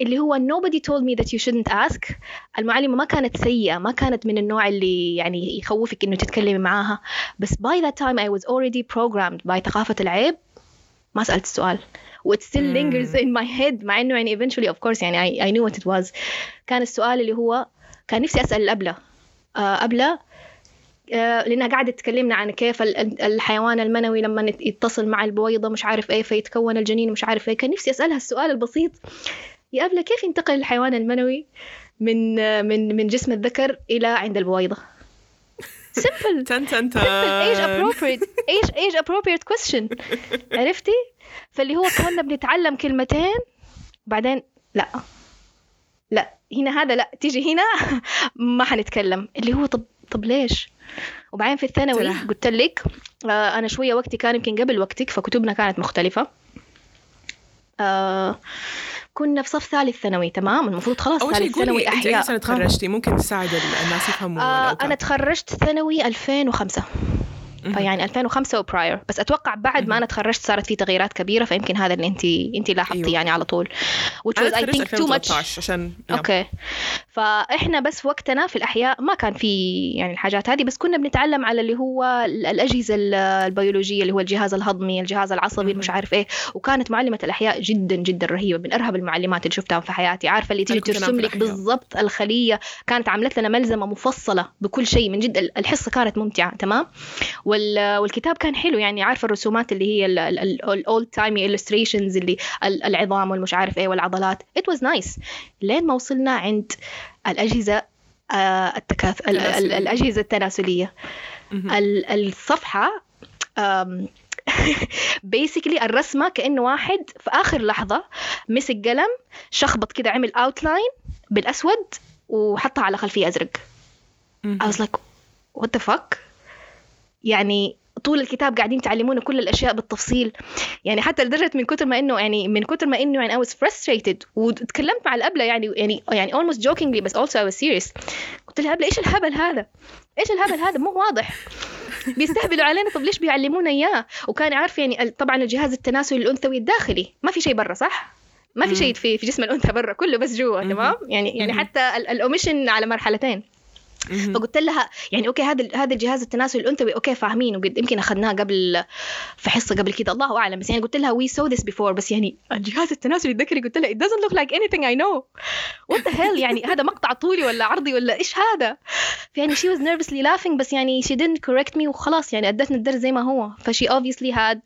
اللي هو nobody told me that you shouldn't ask. المعلمة ما كانت سيئة ما كانت من النوع اللي يعني يخوفك إنه تتكلمي معاها. بس by that time I was already programmed by ثقافة العيب. ما سألت السؤال. What still lingers in my head مع إنه يعني eventually of course يعني I, I knew what it was. كان السؤال اللي هو كان نفسي أسأل الابله آه أبلة آه لأنها قاعدة تكلمنا عن كيف الحيوان المنوي لما يتصل مع البويضة مش عارف إيه فيتكون الجنين مش عارف إيه. كان نفسي أسألها السؤال البسيط. يا أبلة كيف ينتقل الحيوان المنوي من من من جسم الذكر إلى عند البويضة؟ Simple. تن تن age appropriate. Age age appropriate question. عرفتي؟ فاللي هو كنا بنتعلم كلمتين بعدين لا. لا. هنا هذا لا. تيجي هنا ما حنتكلم. اللي هو طب طب ليش؟ وبعدين في الثانوي قلت لك آه أنا شوية وقتي كان يمكن قبل وقتك فكتبنا كانت مختلفة. آه كنا في صف ثالث ثانوي تمام؟ المفروض خلاص ثالث ثانوي أحياء. اي سنة تخرجتي؟ ممكن تساعد الناس يفهموا آه أنا تخرجت ثانوي 2005 فيعني 2005 وبراير بس أتوقع بعد ما أنا تخرجت صارت في تغييرات كبيرة فيمكن هذا اللي انت انت لاحظتي أيوه. يعني على طول. Which was I think too much عشان okay. فإحنا بس في وقتنا في الأحياء ما كان في يعني الحاجات هذه بس كنا بنتعلم على اللي هو الأجهزة البيولوجية اللي هو الجهاز الهضمي الجهاز العصبي مش عارف إيه. وكانت معلمة الأحياء جدا جدا رهيبة من أرهب المعلمات اللي شفتها في حياتي. عارفة اللي تيجي ترسم لك بالضبط الخلية كانت عملت لنا ملزمة مفصلة بكل شيء من جد. الحصة كانت ممتعة تمام؟ والكتاب كان حلو. يعني عارفة الرسومات اللي هي ال old timey illustrations اللي العظام والمش عارف إيه والعضلات. It was nice. لين ما وصلنا عند الأجهزة آه، التكاث الأجهزة التناسلية. الصفحة بيسكلي الرسمة كأنه واحد في آخر لحظة مسك قلم شخبط كده عمل اوتلاين بالأسود وحطها على خلفية أزرق. I was like what the fuck يعني طول الكتاب قاعدين تعلمونا كل الأشياء بالتفصيل. يعني حتى لدرجة من كثر ما إنه يعني من كثر ما إنه يعني I was frustrated وتكلمت مع الأبلة يعني يعني يعني almost jokingly بس also I was serious. قلت لها أبلة إيش الهبل هذا؟ إيش الهبل هذا؟ مو واضح. بيستهبلوا علينا؟ طب ليش بيعلمونا إياه؟ وكان عارف يعني طبعا الجهاز التناسلي الأنثوي الداخلي. ما في شيء برا صح؟ ما في شيء في في جسم الأنثى برا كله بس جوا تمام؟ يعني يعني حتى ال omission على مرحلتين. فقلت لها يعني okay هذا هذا الجهاز التناسلي الأنثوي okay فاهمين وقد يمكن أخذناه قبل في حصة قبل كده الله أعلم. بس يعني قلت لها we saw this before بس يعني الجهاز التناسلي الذكري قلت لها it doesn't look like anything I know. What the hell يعني هذا مقطع طولي ولا عرضي ولا إيش هذا؟ يعني she was nervously laughing بس يعني she didn't correct me وخلاص يعني أدتنا الدرس زي ما هو. ف she obviously had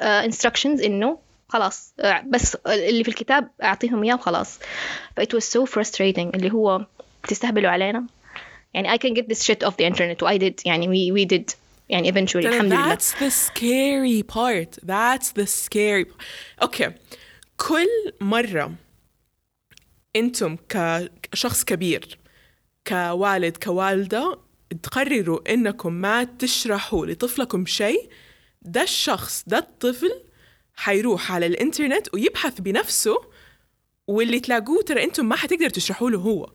uh, إنه خلاص uh, بس اللي في الكتاب أعطيهم إياه وخلاص. ف it was so frustrating اللي هو تستهبلوا علينا. يعني I can get this shit off the internet. و I did. يعني we, we did. يعني eventually الحمد لله That's the scary part. That's the scary أوكي okay. كل مرة أنتم كشخص كبير كوالد كوالدة تقرروا إنكم ما تشرحوا لطفلكم شيء ده الشخص ده الطفل حيروح على الإنترنت ويبحث بنفسه واللي تلاقوه ترى أنتم ما حتقدر تشرحوا له هو.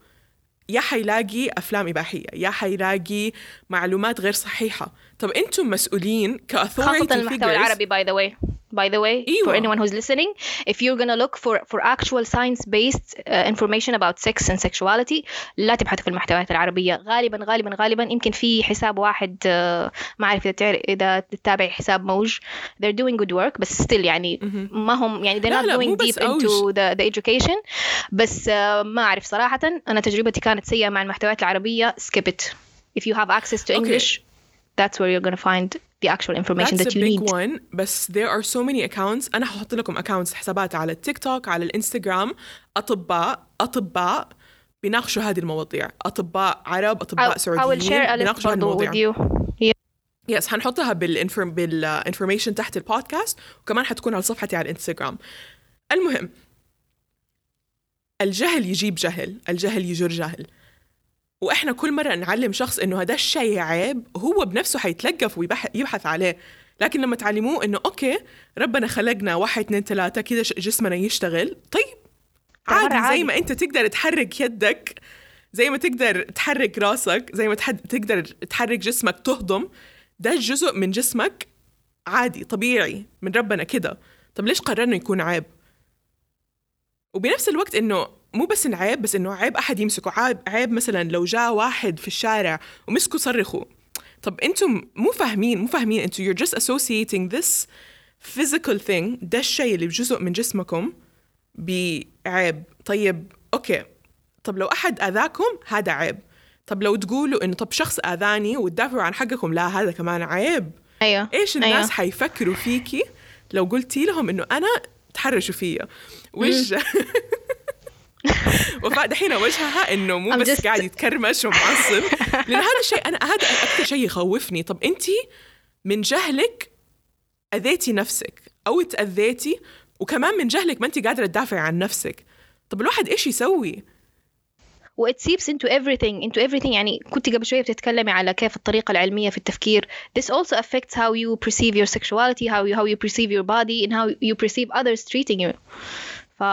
يا حيلاقي أفلام إباحية يا حيلاقي معلومات غير صحيحة. طب أنتم مسؤولين ك authority خاصة المحتوى العربي by the way by the way إيوه. for anyone who's listening if you're gonna look for for actual science based uh, information about sex and sexuality لا تبحثوا في المحتويات العربية. غالبا غالبا غالبا يمكن في حساب واحد uh, ما أعرف إذا تعرف إذا تتابع حساب موج. They're doing good work بس still يعني ما هم يعني they're not going deep into the, the education. بس uh, ما أعرف صراحة أنا تجربتي كانت سيئة مع المحتويات العربية skip it. If you have access to English okay. that's where you're gonna find the actual information That's that you a big need. one بس there are so many accounts. أنا ححط لكم accounts حسابات على التيك توك على الانستغرام أطباء أطباء بيناقشوا هذه المواضيع. أطباء عرب أطباء سعوديين بيناقشوا هذه المواضيع. yes yes, حنحطها بال inform بال information تحت البودكاست وكمان حتكون على صفحتي على الانستغرام المهم الجهل يجيب جهل الجهل يجر جهل. وإحنا كل مرة نعلم شخص إنه هذا الشيء عيب هو بنفسه حيتلقف ويبحث عليه. لكن لما تعلموه إنه okay ربنا خلقنا واحد اثنين ثلاثة كذا جسمنا يشتغل طيب. عادي, عادي زي ما أنت تقدر تحرك يدك زي ما تقدر تحرك راسك زي ما تقدر تحرك جسمك تهضم. ده جزء من جسمك عادي طبيعي من ربنا كده. طب ليش قررنا يكون عيب؟ وبنفس الوقت إنه مو بس إن عيب بس إنه عيب أحد يمسكه. عيب عيب مثلا لو جاء واحد في الشارع ومسكوا صرخوا طب أنتم مو فاهمين مو فاهمين أنتم you're just associating this physical thing ده الشيء اللي بجزء من جسمكم بعيب. طيب أوكي. طب لو أحد آذاكم هذا عيب. طب لو تقولوا إنه طب شخص آذاني وتدافعوا عن حقكم لا هذا كمان عيب. أيوه. إيش الناس أيوة. حيفكروا فيكي لو قلتي لهم إنه أنا تحرشوا فيا؟ وش وفاء دحين وجهها إنه مو بس just- قاعد يتكرمش ومعصب. لأن هذا الشيء أنا هذا أكثر شيء يخوفني. طب أنت من جهلك أذيتي نفسك أو تأذيتي وكمان من جهلك ما أنت قادرة تدافعي عن نفسك. طب الواحد إيش يسوي؟ و it seeps into everything into everything. يعني كنت قبل شوية بتتكلمي على كيف الطريقة العلمية في التفكير. This also affects how you perceive your sexuality how you how you perceive your body and how you perceive others treating you. ف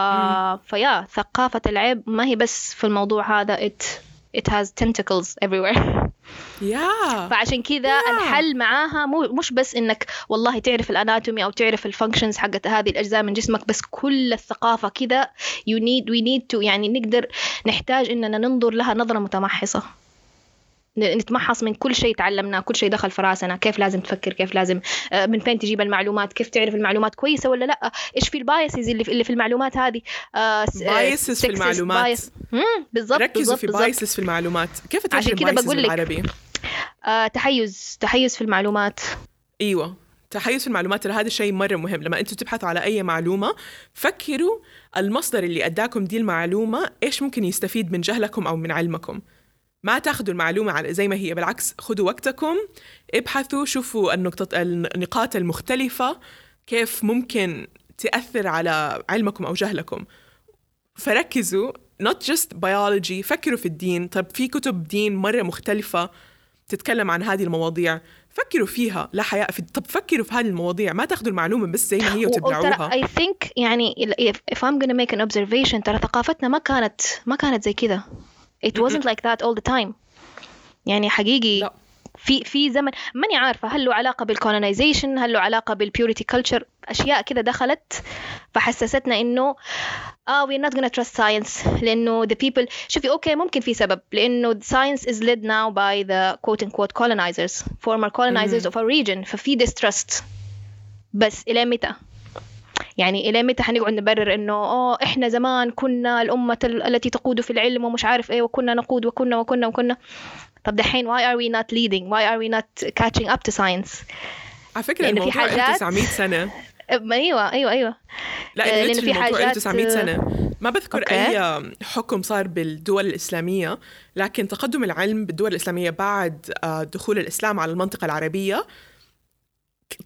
فيا ثقافة العيب ما هي بس في الموضوع هذا it it has tentacles everywhere. yeah فعشان كذا Yeah. الحل معاها مو مش بس إنك والله تعرف ال anatomy أو تعرف ال functions حقت هذه الأجزاء من جسمك بس كل الثقافة كذا you need we need to يعني نقدر نحتاج إننا ننظر لها نظرة متمحصة. نتمحص من كل شيء تعلمناه كل شيء دخل في راسنا. كيف لازم تفكر؟ كيف لازم آه، من فين تجيب المعلومات؟ كيف تعرف المعلومات؟ كويسة ولا لا؟ إيش في ال biases اللي في, اللي في المعلومات هذه؟ آه، س- آه، في المعلومات. بالضبط ركزوا في. biases في المعلومات. كيف تعرفي عشان كده ال biases بقول لك. آه، تحيز تحيز في المعلومات. إيوه. تحيز في المعلومات هذا الشيء مرة مهم. لما أنتم تبحثوا على أي معلومة فكروا المصدر اللي أداكم دي المعلومة إيش ممكن يستفيد من جهلكم أو من علمكم. ما تاخذوا المعلومة على زي ما هي بالعكس خذوا وقتكم ابحثوا شوفوا النقطة النقاط المختلفة كيف ممكن تأثر على علمكم أو جهلكم. فركزوا not just biology فكروا في الدين. طب في كتب دين مرة مختلفة تتكلم عن هذه المواضيع فكروا فيها لا حياء في طب فكروا في هذه المواضيع. ما تاخذوا المعلومة بس زي ما هي وتبلعوها. I think يعني if I'm gonna make an observation ترى ثقافتنا ما كانت ما كانت زي كذا. It wasn't like that all the time يعني حقيقي لا. في في زمن ماني عارفة هل له علاقة بال colonization هل له علاقة بال purity culture أشياء كده دخلت فحسستنا إنه آه we're not gonna trust science لأنه the people شوفي أوكي ممكن في سبب لأنه science is led now by the quote unquote colonizers former colonizers of a region ففي distrust بس إلى متى؟ يعني إلى متى حنقعد نبرر إنه أوه إحنا زمان كنا الأمة ال- التي تقود في العلم ومش عارف إيه وكنا نقود وكنا وكنا وكنا. طب دحين why are we not leading? why are we not catching up to science? على فكرة لأنه في الموضوع حاجات- 1900 سنة. أم- أيوة أيوة أيوة. لا آه، لأنه في حاجات- 1900 سنة. ما بذكر أوكي. أي حكم صار بالدول الإسلامية لكن تقدم العلم بالدول الإسلامية بعد آه، دخول الإسلام على المنطقة العربية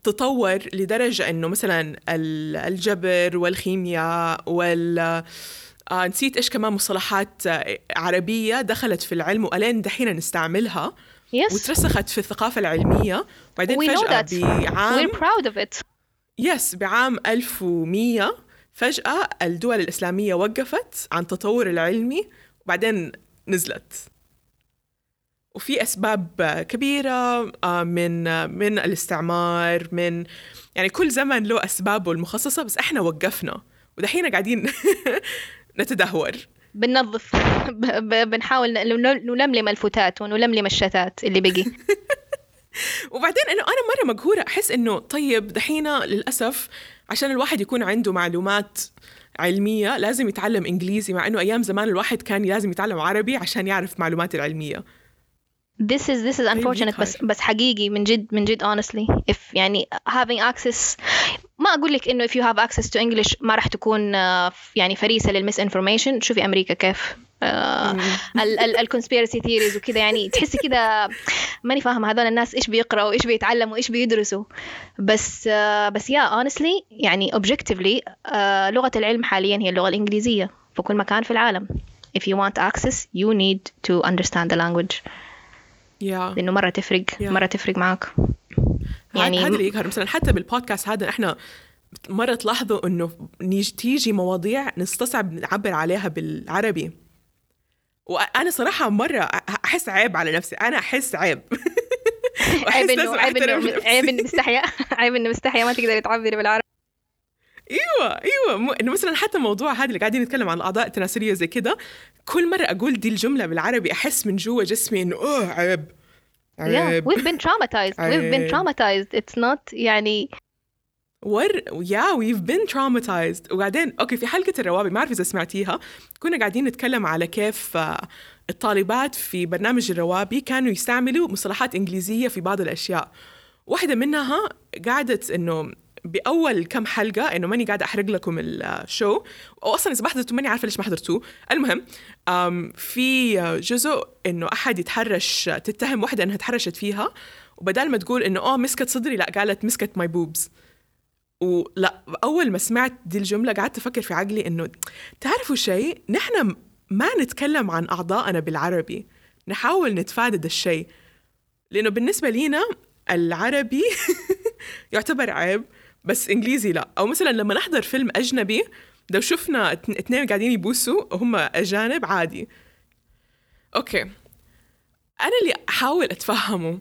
تطور لدرجة إنه مثلا ال- الجبر والخيمياء وال آه نسيت إيش كمان مصطلحات عربية دخلت في العلم وألين دحين نستعملها yes. وترسخت في الثقافة العلمية. وبعدين we that. بعام we're proud of it. يس بعام 1100 فجأة الدول الإسلامية وقفت عن التطور العلمي وبعدين نزلت. وفي أسباب كبيرة آه، من من الاستعمار من يعني كل زمن له أسبابه المخصصة بس إحنا وقفنا. ودحين قاعدين نتدهور. بننظف بنحاول نلملم الفتات ونلملم الشتات اللي بقي. وبعدين إنه أنا مرة مقهورة أحس إنه طيب دحين للأسف عشان الواحد يكون عنده معلومات علمية لازم يتعلم إنجليزي مع إنه أيام زمان الواحد كان لازم يتعلم عربي عشان يعرف معلومات العلمية. This is this is unfortunate بس بس حقيقي من جد من جد honestly if يعني having access ما أقول لك إنه if you have access to English ما راح تكون آه، يعني فريسة للمس انفورميشن شوفي أمريكا كيف. ال conspiracy theories وكذا يعني تحسي كذا ماني فاهمة هذول الناس إيش بيقرأوا إيش بيتعلموا إيش بيدرسوا. بس آه، بس yeah honestly يعني objectively لغة العلم حاليا هي اللغة الإنجليزية في كل مكان في العالم. If you want access you need to understand the language. yeah. لأنه مرة تفرق Yeah. مرة تفرق معك يعني هذا اللي يقهر. مثلا حتى بالبودكاست هذا إحنا مرة تلاحظوا إنه نيجي تيجي مواضيع نستصعب نعبر عليها بالعربي. وأنا صراحة مرة أحس عيب على نفسي. أنا أحس عيب. عيب انه. عيب إنه مستحيه عيب إنه مستحيه ما تقدري تعبري بالعربي. أيوه أيوه. مثلا حتى موضوع هذا اللي قاعدين نتكلم عن الأعضاء التناسلية زي كده كل مرة أقول دي الجملة بالعربي أحس من جوا جسمي إنه أوه عيب yeah عيب. we've been traumatized. We've been عيب. traumatized. It's not يعني we're yeah we've been traumatized. وبعدين okay في حلقة الروابي ما أعرف إذا سمعتيها. كنا قاعدين نتكلم على كيف آه، الطالبات في برنامج الروابي كانوا يستعملوا مصطلحات إنجليزية في بعض الأشياء. واحدة منها قعدت إنه بأول كم حلقة إنه ماني قاعدة أحرق لكم ال show واصلا إذا ما حضرتوا ماني عارفة ليش ما حضرتوه. المهم في جزء إنه أحد يتحرش تتهم واحدة إنها تحرشت فيها وبدال ما تقول إنه آه مسكت صدري لا قالت مسكت my boobs ولا أول ما سمعت دي الجملة قعدت أفكر في عقلي إنه تعرفوا شيء؟ نحن ما نتكلم عن اعضائنا بالعربي. نحاول نتفادى ده الشيء. لأنه بالنسبة لينا العربي يعتبر عيب. بس إنجليزي لا. أو مثلا لما نحضر فيلم أجنبي لو شفنا اتنين قاعدين يبوسوا وهم أجانب عادي. أوكي. أنا اللي أحاول أتفهمه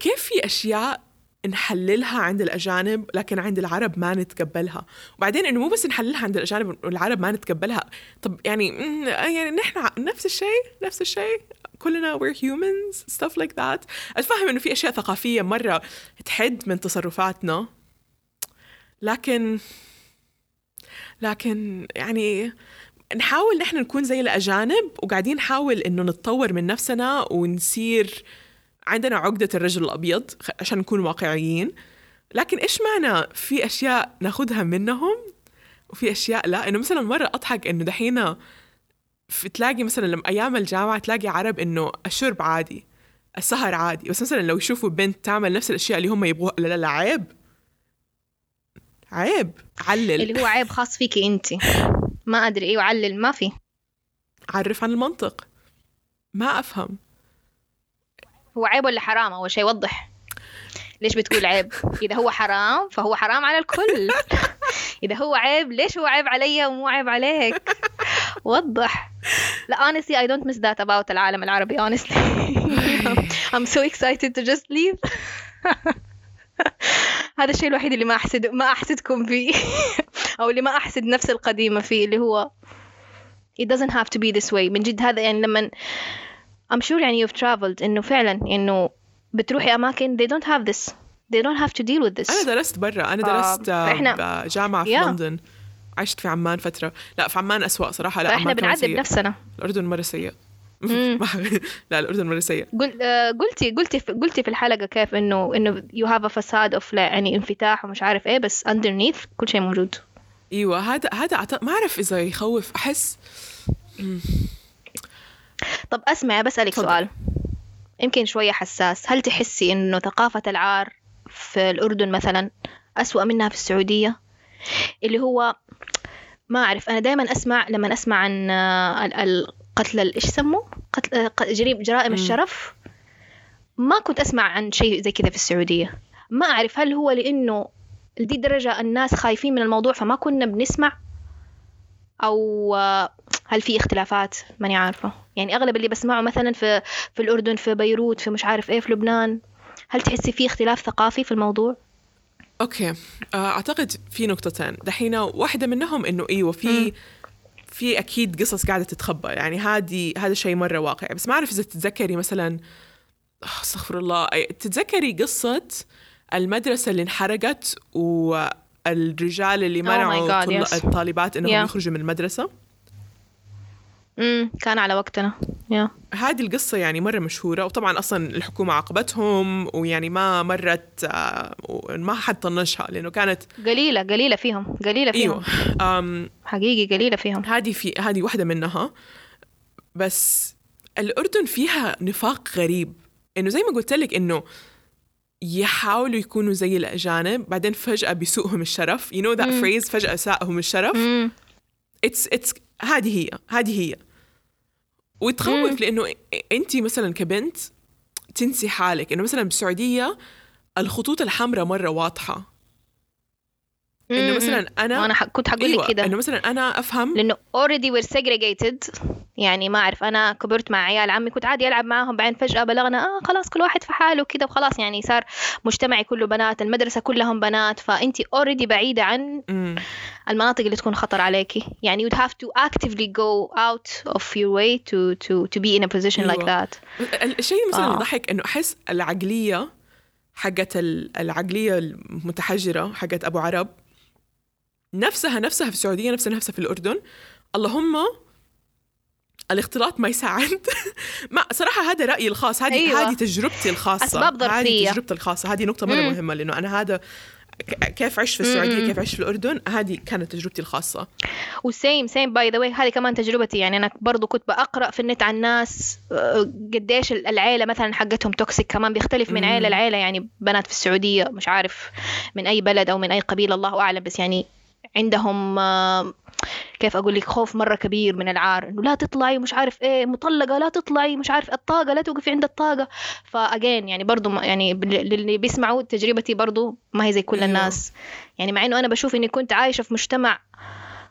كيف في أشياء نحللها عند الأجانب لكن عند العرب ما نتقبلها؟ وبعدين إنه مو بس نحللها عند الأجانب والعرب ما نتقبلها. طب يعني يعني نحن نفس الشيء نفس الشيء. كلنا we're humans stuff like that. أتفهم إنه في أشياء ثقافية مرة تحد من تصرفاتنا. لكن لكن يعني نحاول نحن نكون زي الأجانب وقاعدين نحاول إنه نتطور من نفسنا ونصير عندنا عقدة الرجل الأبيض عشان نكون واقعيين. لكن إيش معنى في أشياء ناخدها منهم وفي أشياء لا؟ إنه مثلا مرة أضحك إنه دحين تلاقي مثلا لما أيام الجامعة تلاقي عرب إنه الشرب عادي السهر عادي. بس مثلا لو يشوفوا بنت تعمل نفس الأشياء اللي هم يبغوها لا لا عيب. عيب. علل. اللي هو عيب خاص فيكي انت. ما أدري أيوه علل ما في. عرف عن المنطق. ما أفهم. هو عيب ولا حرام؟ أول شيء وضح. ليش بتقول عيب؟ إذا هو حرام فهو حرام على الكل. إذا هو عيب ليش هو عيب علي ومو عيب عليك؟ وضح. لا honestly I don't miss that about العالم العربي honestly. I'm so excited to just leave. هذا الشيء الوحيد اللي ما احسد ما أحسدكم فيه. أو اللي ما أحسد نفس القديمة فيه اللي هو it doesn't have to be this way. من جد هذا يعني لما I'm sure يعني you've traveled إنه فعلا إنه بتروحي أماكن they don't have this. They don't have to deal with this. أنا درست برا. آه، درست آه، فإحنا- بجامعة في Yeah. لندن. عشت في عمان فترة. لا في عمان أسوأ صراحة. لا كمان بنعذب نفسنا. الأردن مرة سيء مم. لا الأردن مرة سيء قل آه، قلتي قلتي في قلتي في الحلقة كيف إنه إنه you have a facade of لا يعني انفتاح ومش عارف إيه بس underneath كل شيء موجود. أيوه هذا هذا ما أعرف إذا يخوف احس طب أسمع بسألك تفضل. سؤال. يمكن شوية حساس. هل تحسي إنه ثقافة العار في الأردن مثلا أسوأ منها في السعودية؟ اللي هو ما أعرف أنا دائما أسمع لما أسمع عن ال- إيش يسموه؟ قتل آه، ق- جريم جرائم. الشرف. ما كنت أسمع عن شيء زي كذا في السعودية. ما أعرف هل هو لأنه لدي درجة الناس خايفين من الموضوع فما كنا بنسمع؟ أو آه، هل في اختلافات؟ ماني عارفة. يعني أغلب اللي بسمعه مثلا في في الأردن في بيروت في مش عارف إيه في لبنان. هل تحسي في اختلاف ثقافي في الموضوع؟ أوكي. آه، أعتقد في نقطتين. دحين واحدة منهم إنه أيوه في في أكيد قصص قاعدة تتخبى يعني هذه هذا شيء مرة واقعي بس ما أعرف إذا تتذكري مثلا آه، أستغفر الله تتذكري قصة المدرسة اللي انحرقت والرجال اللي Oh منعوا yes. الطالبات إنهم Yeah. يخرجوا من المدرسة امم كان على وقتنا. يا. هذه القصة يعني مرة مشهورة وطبعا أصلا الحكومة عاقبتهم ويعني ما مرت آه، ما حد طنشها لأنه كانت قليلة قليلة فيهم قليلة فيهم. أيوه حقيقي قليلة فيهم. هذه في هذه واحدة منها. بس الأردن فيها نفاق غريب إنه زي ما قلت لك إنه يحاولوا يكونوا زي الأجانب بعدين فجأة بيسوءهم الشرف. You know that مم. phrase فجأة ساءهم الشرف؟ it's it's هذه هي هذه هي. وتخوف مم. لأنه انت مثلا كبنت تنسي حالك إنه مثلا بالسعودية الخطوط الحمراء مرة واضحة إنه مثلا أنا وأنا ح... كنت حقول لك أيوه كده إنه مثلا أنا أفهم لأنه already we're segregated يعني ما أعرف أنا كبرت مع عيال عمي كنت عادي ألعب معاهم بعدين فجأة بلغنا آه خلاص كل واحد في حاله كده وخلاص يعني صار مجتمعي كله بنات المدرسة كلهم بنات فأنت already بعيدة عن. المناطق اللي تكون خطر عليكي يعني you'd have to actively go out of your way to to to be in a position like أيوة. that الشيء مثلا آه. يضحك إنه أحس العقلية حقت العقلية المتحجرة حقت أبو عرب نفسها نفسها في السعودية نفسها نفسها في الأردن اللهم الاختلاط ما يساعد ما صراحة هذا رأيي الخاص هذه أيوة. هذه تجربتي الخاصة أسباب ظرفية. هذه تجربتي الخاصة هذه نقطة مرة مم. مهمة لأنه أنا هذا كيف عشت في السعودية مم. كيف عشت في الأردن هذه كانت تجربتي الخاصة و same same by the way هذه كمان تجربتي يعني أنا برضو كنت بقرا في النت عن ناس آه، قديش العيلة مثلا حقتهم toxic كمان بيختلف من. عيلة لعيلة يعني بنات في السعودية مش عارف من أي بلد أو من أي قبيلة الله أعلم بس يعني عندهم كيف أقول لك خوف مرة كبير من العار إنه لا تطلعي مش عارف إيه مطلقة لا تطلعي مش عارف الطاقة لا توقفي عند الطاقة فا again يعني برضو يعني للي بيسمعوا تجربتي برضو ما هي زي كل أيوة. الناس يعني مع إنه أنا بشوف إني كنت عايشة في مجتمع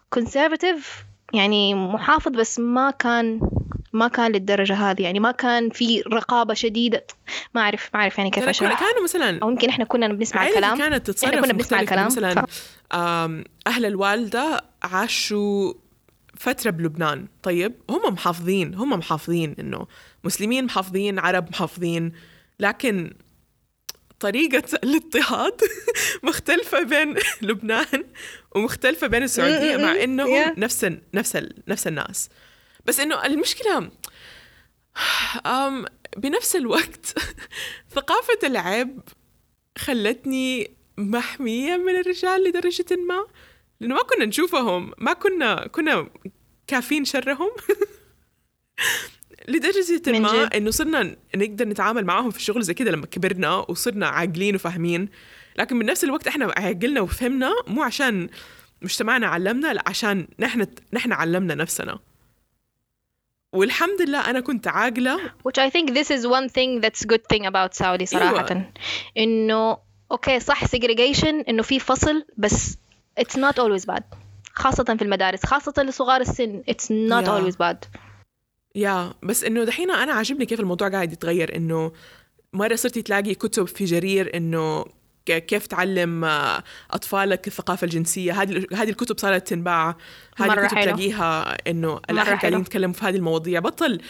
conservative يعني محافظ بس ما كان ما كان للدرجة هذه يعني ما كان في رقابة شديدة. ما أعرف ما أعرف يعني كيف أشرح. كانوا مثلا أو يمكن إحنا كنا بنسمع الكلام. كانت تتصرف إحنا كنا بنسمع. الكلام. مثلا أهل الوالدة عاشوا فترة بلبنان. طيب هم محافظين هم محافظين إنه مسلمين محافظين عرب محافظين. لكن طريقة الاضطهاد مختلفة بين لبنان ومختلفة بين السعودية مع yeah. نفس نفس نفس الناس. بس إنه المشكلة أم بنفس الوقت ثقافة العيب خلتني محمية من الرجال لدرجة ما لأنه ما كنا نشوفهم ما كنا كنا كافين شرهم لدرجة ما. إنه صرنا نقدر نتعامل معاهم في الشغل زي كده لما كبرنا وصرنا عاقلين وفاهمين لكن بنفس الوقت إحنا عقلنا وفهمنا مو عشان مجتمعنا علمنا لا عشان نحن نحن علمنا نفسنا والحمد لله أنا كنت عاقلة which I think this is one thing that's good thing about Saudi أيوة. إنه أوكي صح segregation إنه في فصل بس it's not always bad خاصة في المدارس خاصة لصغار السن it's not Yeah. always bad يا بس إنه دحين أنا عاجبني كيف الموضوع قاعد يتغير إنه مرة صرتي تلاقي كتب في جرير إنه كيف تعلم آه، أطفالك الثقافة الجنسية. هذه هذه الكتب صارت تنباع. هذه الكتب حلو. تلاقيها إنه الاهل. قاعدين يتكلموا في هذه المواضيع. بطل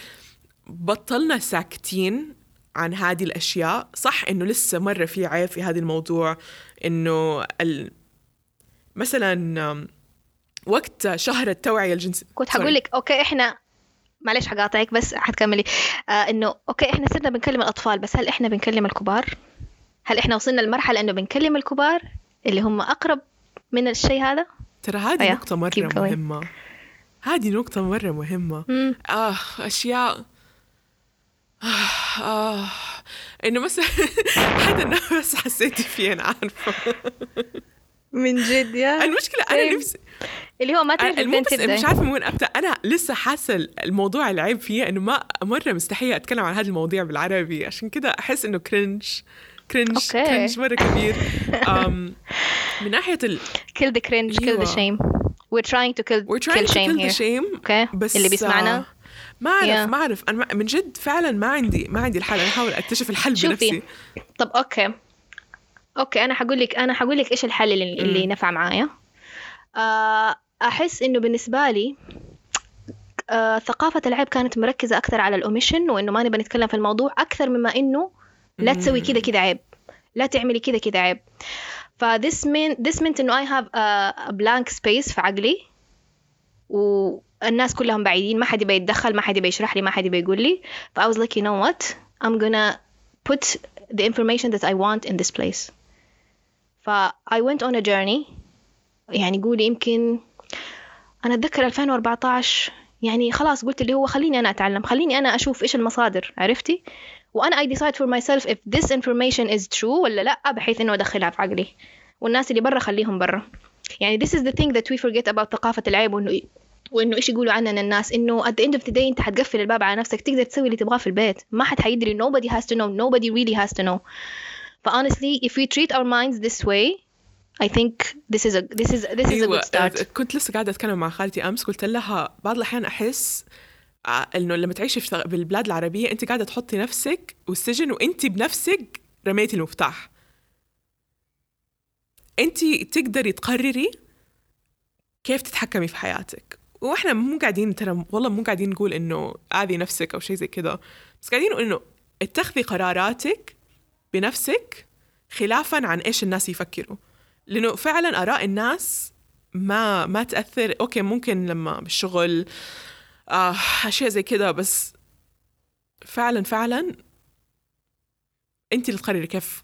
بطلنا ساكتين عن هذه الأشياء. صح إنه لسه مرة في عيب في هذا الموضوع إنه ال... مثلا وقت شهر التوعية الجنسيه كنت حقول لك okay إحنا معلش حقاطعك بس حتكملي. آه إنه okay إحنا صرنا بنكلم الأطفال بس هل إحنا بنكلم الكبار؟ هل إحنا وصلنا لمرحلة إنه بنكلم الكبار اللي هم أقرب من الشيء هذا؟ ترى هذه مرة keep going. مهمة. هذه نقطة مرة مهمة. مم. آه أشياء. آه, آه. إنه مثلا هذا النفس حسيتي فيه أنا عارفة. من جد يا؟ المشكلة أنا Same. نفسي اللي هو ما تعرف المو فين بس مش عارفة من وين أبدأ. أنا لسه حاسة الموضوع العيب فيه إنه ما مرة مستحية أتكلم عن هذه المواضيع بالعربي. عشان كده أحس إنه كرنج كرنج أوكي. كرنج مرة كبير. أم من ناحية ال kill the cringe kill أيوة. the shame. We're trying to kill we're trying kill to shame kill the here. shame. أوكي. بس اللي بيسمعنا. آه، ما أعرف Yeah. ما أعرف. أنا من جد فعلا ما عندي ما عندي الحل. أنا أحاول أكتشف الحل شوفي. بنفسي. طب أوكي. أوكي أنا حقول لك أنا حقول لك إيش الحل اللي, اللي نفع معايا. آه، أحس إنه بالنسبة لي آه، ثقافة العيب كانت مركزة أكثر على الأوميشن وإنه ما نبغى نتكلم في الموضوع أكثر مما إنه لا تسوي كذا كذا عيب. لا تعملي كذا كذا عيب. ف this meant this meant إنه I have a, a blank space في عقلي. والناس كلهم بعيدين. ما حد يبي يتدخل ما حد يبي يشرح لي ما حد يبي يقول لي. ف I was like you know what? I'm gonna put the information that I want in this place. ف I went on a journey. يعني قولي يمكن أنا أتذكر 2014 يعني خلاص قلت اللي هو خليني أنا أتعلم خليني أنا أشوف إيش المصادر عرفتي؟ وأنا I decide for myself if this information is true ولا لأ بحيث إنه أدخلها في عقلي. والناس اللي برا خليهم برا. يعني this is the thing that we forget about ثقافة العيب وإنه وإنه إيش يقولوا عننا الناس؟ إنه at the end of the day أنت حتقفل الباب على نفسك تقدر تسوي اللي تبغاه في البيت. ما حد حيدري nobody has to know nobody really has to know. ف honestly if we treat our minds this way I think this is a this is this is a أيوة، good start. آه، كنت لسه قاعدة أتكلم مع خالتي أمس قلت لها بعض الأحيان أحس آه، إنه لما تعيشي في بالبلاد العربية أنت قاعدة تحطي نفسك والسجن وأنت بنفسك رميتي المفتاح. أنت تقدري تقرري كيف تتحكمي في حياتك. وإحنا مو قاعدين ترى والله مو قاعدين نقول إنه آذي نفسك أو شيء زي كذا. بس قاعدين نقول إنه اتخذي قراراتك بنفسك خلافا عن إيش الناس يفكروا. لأنه فعلا آراء الناس ما ما تأثر. أوكي ممكن لما بالشغل آه أشياء زي كده بس فعلا فعلا انت اللي تقرري كيف.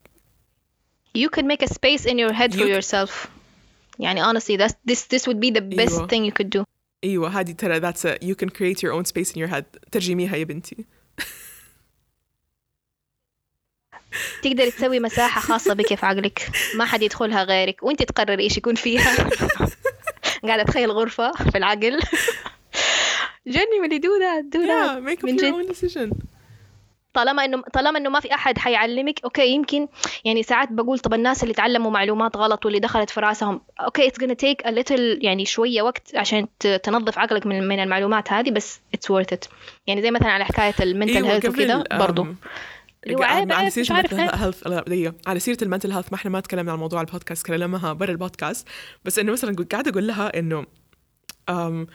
You can make a space in your head for You- yourself. يعني honestly that's this this would be the best أيوة. thing you could do. أيوه هذه ترى that's a, you can create your own space in your head. ترجميها يا بنتي. تقدر تسوي مساحة خاصة بك في عقلك. ما حد يدخلها غيرك. وانت تقرر إيش يكون فيها. قاعدة أتخيل غرفة في العقل. Genuinely do that do that. yeah make up من جد. your own decision. طالما إنه طالما إنه ما في أحد حيعلمك okay يمكن يعني ساعات بقول طب الناس اللي تعلموا معلومات غلط واللي دخلت في رأسهم okay it's gonna take a little يعني شوية وقت عشان تنظف عقلك من من المعلومات هذه بس it's worth it. يعني زي مثلا على حكاية ال mental health وكذا برضو. اللي هو عيب على سيرة المنتل هيلث على سيرة المنتل هيلث ما إحنا ما تكلمنا عن موضوع البودكاست تكلمها برا البودكاست. بس إنه مثلا قاعدة أقول لها إنه um,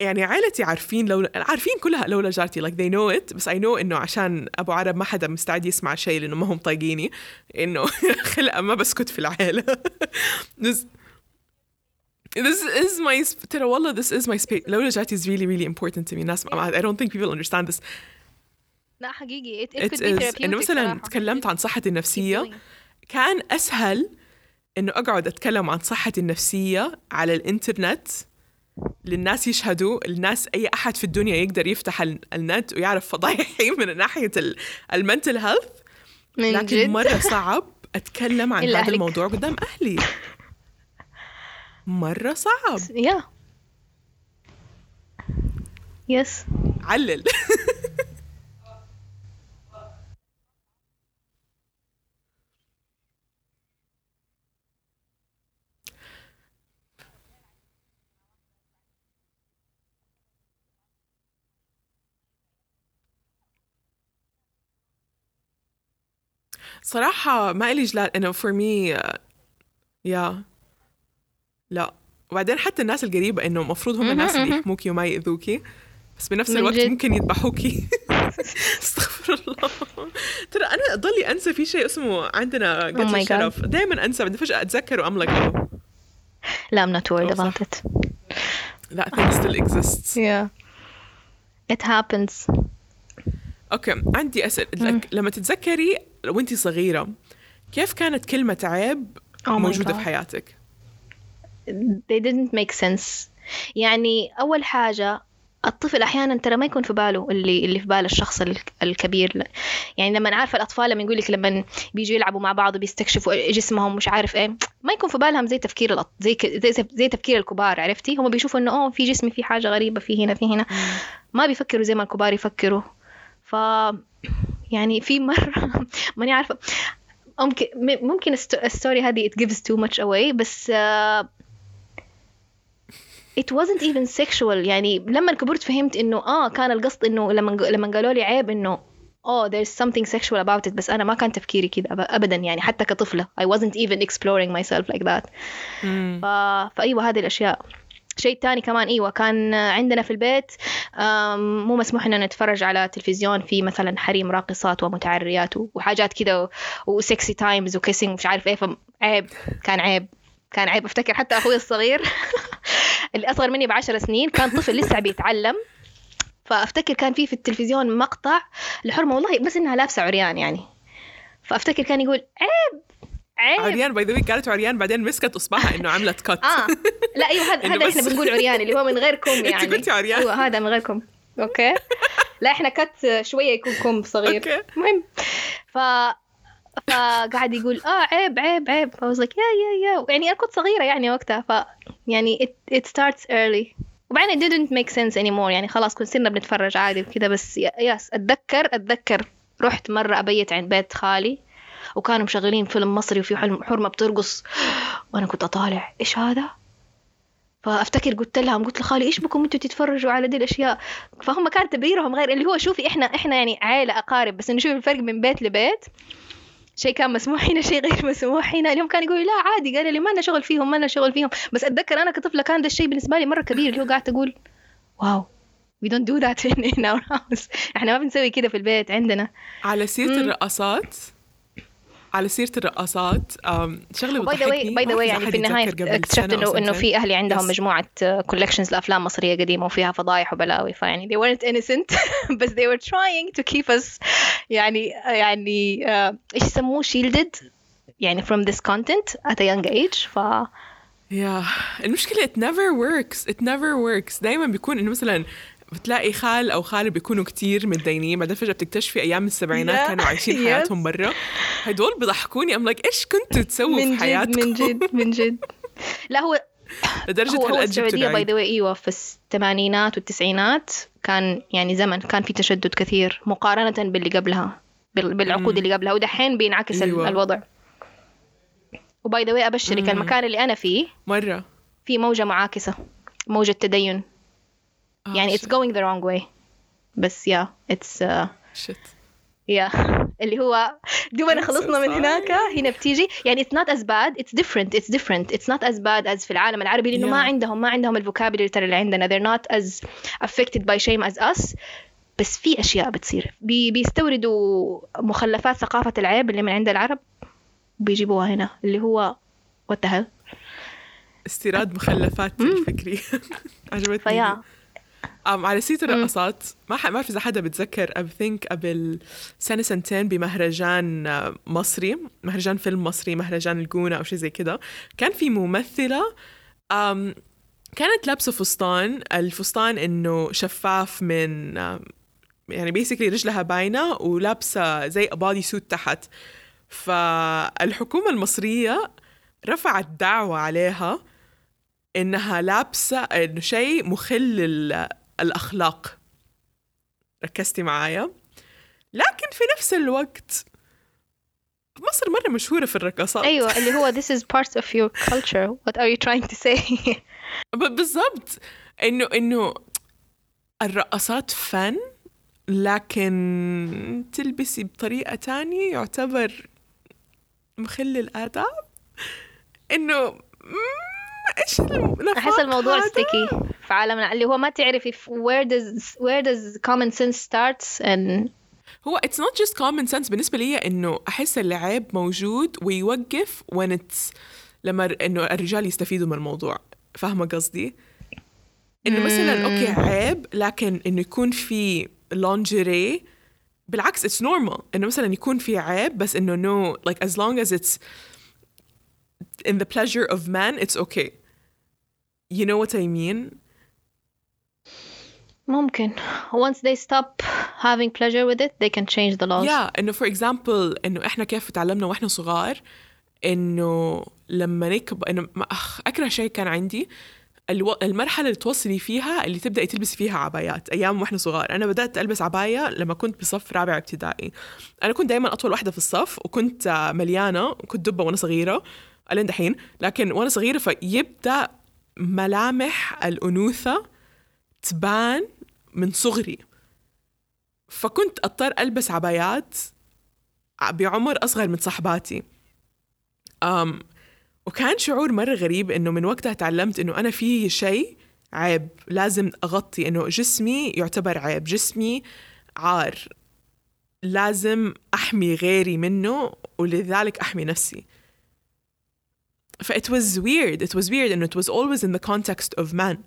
يعني عائلتي عارفين لو عارفين كلها لولا جارتي like they know it. بس I know إنه عشان أبو عرب ما حدا مستعد يسمع شيء لأنه ما هم طايقيني. إنه خلقة ما بسكت في العائلة this, this is my ترى والله this is my space لولا جارتي is really really important to me. ناس I don't think people understand this. لا حقيقي. It, it it is. إنه مثلا. تكلمت عن صحتي it. كان أسهل إنه أقعد أتكلم عن صحتي النفسية على الإنترنت للناس يشهدوا الناس أي أحد في الدنيا يقدر يفتح ال- النت ويعرف فضايحي من ناحية المنتل هيلث لكن جد؟ مرة صعب أتكلم عن هذا. الموضوع قدام أهلي. مرة صعب. يا يس علل. صراحة ما إلي جلال إنه for me uh, يا لا. وبعدين حتى الناس القريبة إنه المفروض هم الناس اللي. يحموكي وما يأذوكي. بس بنفس الوقت جد. ممكن يذبحوكي. استغفر الله. ترى أنا ضلي أنسى في شيء اسمه عندنا Oh قتل God. الشرف دائما أنسى بعدين فجأة أتذكر وأم like oh. لا I'm not worried about it. that thing still exists. Yeah. It happens. أوكي عندي أسئلة. لما تتذكري وانت صغيرة كيف كانت كلمة عيب Oh موجودة. في حياتك؟ They didn't make sense. يعني أول حاجة الطفل أحيانا ترى ما يكون في باله اللي اللي في بال الشخص ال- الكبير. يعني لما عارفة الأطفال لما يقول لك لما بيجوا يلعبوا مع بعض وبيستكشفوا جسمهم مش عارف إيه ما يكون في بالهم زي تفكير الأط... زي ك... زي زي تفكير الكبار عرفتي؟ هم بيشوفوا إنه أوه في جسمي في حاجة غريبة في هنا في هنا. ما بيفكروا زي ما الكبار يفكروا. ف يعني في مرة ماني عارفة. ممكن ممكن الست- الستوري هذه it gives too much away بس آه، it wasn't even sexual. يعني لما كبرت فهمت إنه آه كان القصد إنه لما لما قالوا لي عيب إنه oh there's something sexual about it بس أنا ما كان تفكيري كده أب- ابدا يعني حتى كطفلة. I wasn't even exploring myself like that. مم. ف... فأيوة هذه الأشياء. شيء تاني كمان إيوه كان عندنا في البيت مو مسموح إننا نتفرج على تلفزيون في مثلا حريم راقصات ومتعريات وحاجات كده و sexy times و kissing ومش عارف إيه فعيب كان عيب كان عيب. أفتكر حتى أخوي الصغير اللي أصغر مني بعشر سنين كان طفل لسه بيتعلم. فأفتكر كان في في التلفزيون مقطع لحرمة والله بس إنها لابسة عريان يعني. فأفتكر كان يقول عيب عيب. عريان by the way قالت عريان بعدين مسكت اصبعها إنه عملت كت آه. لا أيوه هذا هذا إحنا بنقول عريان اللي هو من غير كم يعني. انت قلتي عريان. أيوه هذا من غير كم. okay. لا إحنا كت شوية يكون كم صغير. okay. المهم. ف فقعد يقول آه عيب عيب عيب. I was like يا يا يا يعني أنا كنت صغيرة يعني وقتها ف يعني it, it starts early. وبعدين it didn't make sense anymore. يعني خلاص كنا صرنا بنتفرج عادي وكذا بس yes أتذكر أتذكر. رحت مرة أبيت عند بيت خالي. وكانوا مشغلين فيلم مصري وفي حلم- حرمة بترقص. وأنا كنت أطالع إيش هذا؟ فأفتكر قلت لهم قلت لخالي إيش بكم أنتوا تتفرجوا على دي الأشياء؟ فهم كان تبريرهم غير اللي هو شوفي إحنا إحنا يعني عائله أقارب بس إنه شوفي الفرق من بيت لبيت. شيء كان مسموح هنا شيء غير مسموح هنا. اليوم كان يقول لا عادي قال لي ما لنا شغل فيهم ما لنا شغل فيهم. بس أتذكر أنا كطفلة كان ده الشيء بالنسبة لي مرة كبير اللي هو قاعد أقول واو we don't do that in, in our house. إحنا ما بنسوي كده في البيت عندنا. على سيرة مم. الرقصات على سيرة الرقصات شغلة by the way by the way يعني في النهاية اكتشفت انه إنه في أهلي عندهم Yes. مجموعة collections لأفلام مصرية قديمة وفيها فضايح وبلاوي فيعني they weren't innocent بس they were trying to keep us يعني يعني آه، إيش يسموه? shielded يعني from this content at a young age ف yeah المشكلة it never works. It never works. دايما بيكون إنه مثلا بتلاقي خال أو خالة بيكونوا كتير متدينين بعدين فجأة بتكتشفي أيام السبعينات. كانوا عايشين. حياتهم برا. هدول بيضحكوني. I'm like إيش كنتوا تسووا في حياتكم؟ من جد من جد. لا هو لدرجة هو, هو السعودية by the way إيوه في الثمانينات والتسعينات كان يعني زمن كان في تشدد كثير مقارنة باللي قبلها بال- بالعقود اللي قبلها. ودحين بينعكس أيوة. الوضع. و by the way أبشرك المكان اللي أنا فيه مرة. في موجة معاكسة موجة تدين. آه، يعني it's going the wrong way. بس yeah it's shit yeah اللي هو دوبنا خلصنا من هناك. هنا بتيجي. يعني it's not as bad it's different it's different. It's not as bad as في العالم العربي لأنه ما Yeah. عندهم ما عندهم ال vocabulary ترى اللي عندنا. They're not as affected by shame as us. بس في أشياء بتصير. بي بيستوردوا مخلفات ثقافة العيب اللي من عند العرب بيجيبوها هنا. اللي هو hell. استيراد مخلفات الفكري عجبتني. فيا. Um, على سيرة الرقصات ما ح- ما بعرف إذا حدا بتذكر I think قبل سنة سنتين بمهرجان آه، مصري مهرجان فيلم مصري مهرجان الجونة أو شيء زي كده. كان في ممثلة um, كانت لابسة فستان الفستان إنه شفاف من آم، يعني بيسكلي رجلها باينة ولابسة زي بادي سوت تحت. فالحكومة المصرية رفعت دعوة عليها إنها لابسة إنه شيء مخل الأخلاق. ركزتي معايا؟ لكن في نفس الوقت مصر مرة مشهورة في الرقصات أيوه اللي هو this is part of your culture. What are you trying to say? بالضبط. إنه إنه الرقصات فن لكن تلبسي بطريقة تانية يعتبر مخل الآداب. إنه النفاق أحس الموضوع؟ ستيكي في عالمنا. اللي هو ما تعرفي في where does where does common sense starts and هو it's not just common sense. بالنسبة لي إنه أحس العيب موجود ويوقف when it's لما إنه الرجال يستفيدوا من الموضوع. فاهمة قصدي؟ إنه مثلا okay عيب لكن إنه يكون في lingerie. بالعكس it's normal. إنه مثلا يكون في عيب بس إنه no like as long as it's in the pleasure of man it's okay. You know what I mean? ممكن. Once they stop having pleasure with it they can change the laws. يا إنه فور اكزامبل إنه إحنا كيف تعلمنا وإحنا صغار إنه لما نكبر إنه ما- أخ أكره شيء كان عندي. ألو... المرحلة اللي توصلي فيها اللي تبدأي تلبسي فيها عبايات أيام وإحنا صغار. أنا بدأت ألبس عباية لما كنت بصف رابع ابتدائي. أنا كنت دايما أطول واحدة في الصف وكنت مليانة وكنت دبة وأنا صغيرة. ألين دحين لكن وأنا صغيرة فيبدأ ملامح الأنوثة تبان من صغري. فكنت أضطر ألبس عبايات بعمر أصغر من صحباتي أم وكان شعور مرة غريب إنه من وقتها تعلمت إنه أنا في شيء عيب لازم أغطي إنه جسمي يعتبر عيب جسمي عار لازم أحمي غيري منه ولذلك أحمي نفسي. ف it was weird it was weird انه it was always in the context of man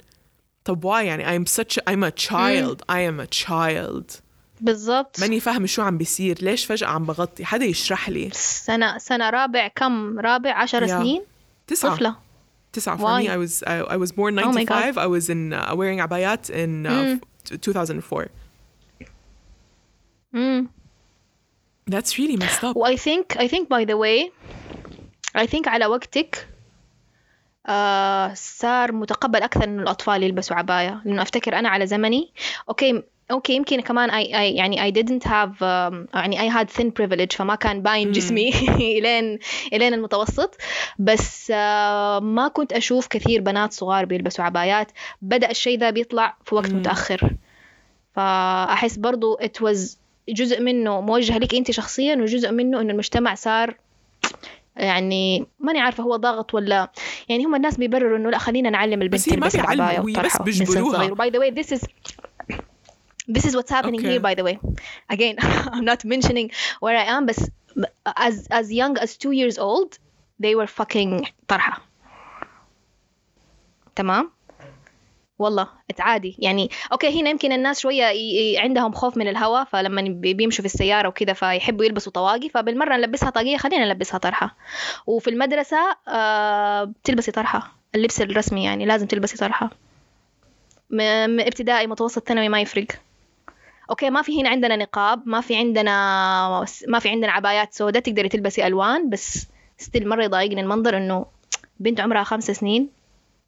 طب why يعني I'm such a, I'm a child I am a child بالضبط ماني فاهمة شو عم بيصير ليش فجأة عم بغطي حدا يشرح لي سنة سنة رابع كم رابع عشر Yeah. سنين تسعة طفلة تسعة for Why? me I was I, I was born Oh my 95 I was in uh, wearing عبايات in uh, Mm. 2004 امم that's really messed up و I think I think by the way I think على وقتك آه صار متقبل أكثر إنه الأطفال يلبسوا عباية لأنه أفتكر أنا على زمني okay okay يمكن كمان I, I يعني I didn't have um, يعني I had thin privilege فما كان باين جسمي إلين إلين المتوسط. بس آه ما كنت أشوف كثير بنات صغار بيلبسوا عبايات. بدأ الشيء ذا بيطلع في وقت متأخر. فأحس برضو it was جزء منه موجه لك أنت شخصيا وجزء منه إنه المجتمع صار يعني ماني عارفة هو ضاغط ولا يعني هم الناس بيبرروا إنه لا خلينا نعلم البنت بس هي ما بيعلموا، بس بيجبروها. by the way this is this is what's happening Okay. here by the way. Again I'm not mentioning where I am بس as as young as two years old they were fucking طرحة. تمام؟ والله عادي يعني أوكي هنا يمكن الناس شوية. عندهم خوف من الهواء فلما بي- بيمشوا في السيارة وكذا فيحبوا يلبسوا طواقي فبالمرة نلبسها طاقية خلينا نلبسها طرحة وفي المدرسة آه بتلبسي طرحة اللبس الرسمي يعني لازم تلبسي طرحة. ابتدائي متوسط ثانوي ما يفرق okay ما في هنا عندنا نقاب ما في عندنا ما في عندنا عبايات سوداء تقدري تلبسي ألوان بس still مرة يضايقني المنظر إنه بنت عمرها خمس سنين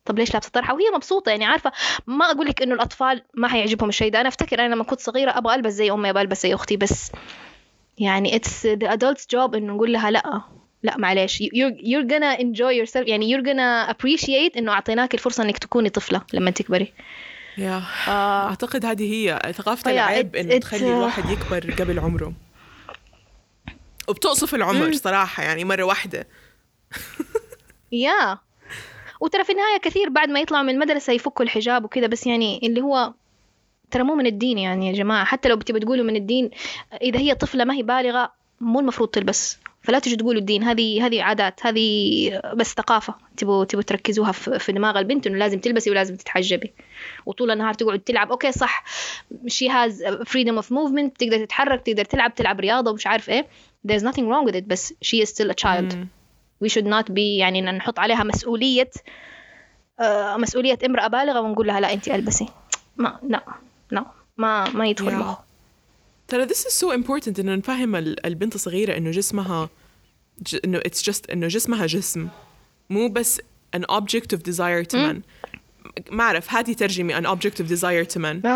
طب ليش لابسة طرحة؟ وهي مبسوطة يعني عارفة؟ ما أقول لك إنه الأطفال ما حيعجبهم الشيء ده. أنا أفتكر أنا لما كنت صغيرة أبغى ألبس زي أمي أبغى ألبس زي أختي بس يعني it's the adult's job إنه نقول لها لأ لأ معلش You- you're, you're gonna enjoy yourself. يعني you're gonna appreciate إنه أعطيناك الفرصة إنك تكوني طفلة لما تكبري. يا آه. أعتقد هذه هي ثقافة العيب إنه تخلي uh, الواحد يكبر قبل عمره. وبتقصف العمر صراحة يعني مرة واحدة. يا وترى في النهاية كثير بعد ما يطلعوا من المدرسة يفكوا الحجاب وكذا بس يعني اللي هو ترى مو من الدين يعني يا جماعة. حتى لو بتبي تقولوا من الدين إذا هي طفلة ما هي بالغة مو المفروض تلبس. فلا تجوا تقولوا الدين. هذه هذه عادات هذه بس ثقافة تبوا تبوا تركزوها في دماغ البنت إنه لازم تلبسي ولازم تتحجبي وطول النهار تقعد تلعب. أوكي صح. She has freedom of movement. تقدر تتحرك تقدر تلعب تلعب رياضة ومش عارف إيه. There's nothing wrong with it بس she is still a child. We should not be يعني نحط عليها مسؤولية آه، مسؤولية امرأة بالغة ونقول لها لا أنت ألبسي. ما لا لا ما ما يدخل Yeah. مخ ترى this is so important إنه نفهم ال- البنت الصغيره إنه جسمها ج... إنه it's just إنه جسمها جسم مو بس an object of desire to men ما أعرف هذه ترجمي an object of desire to men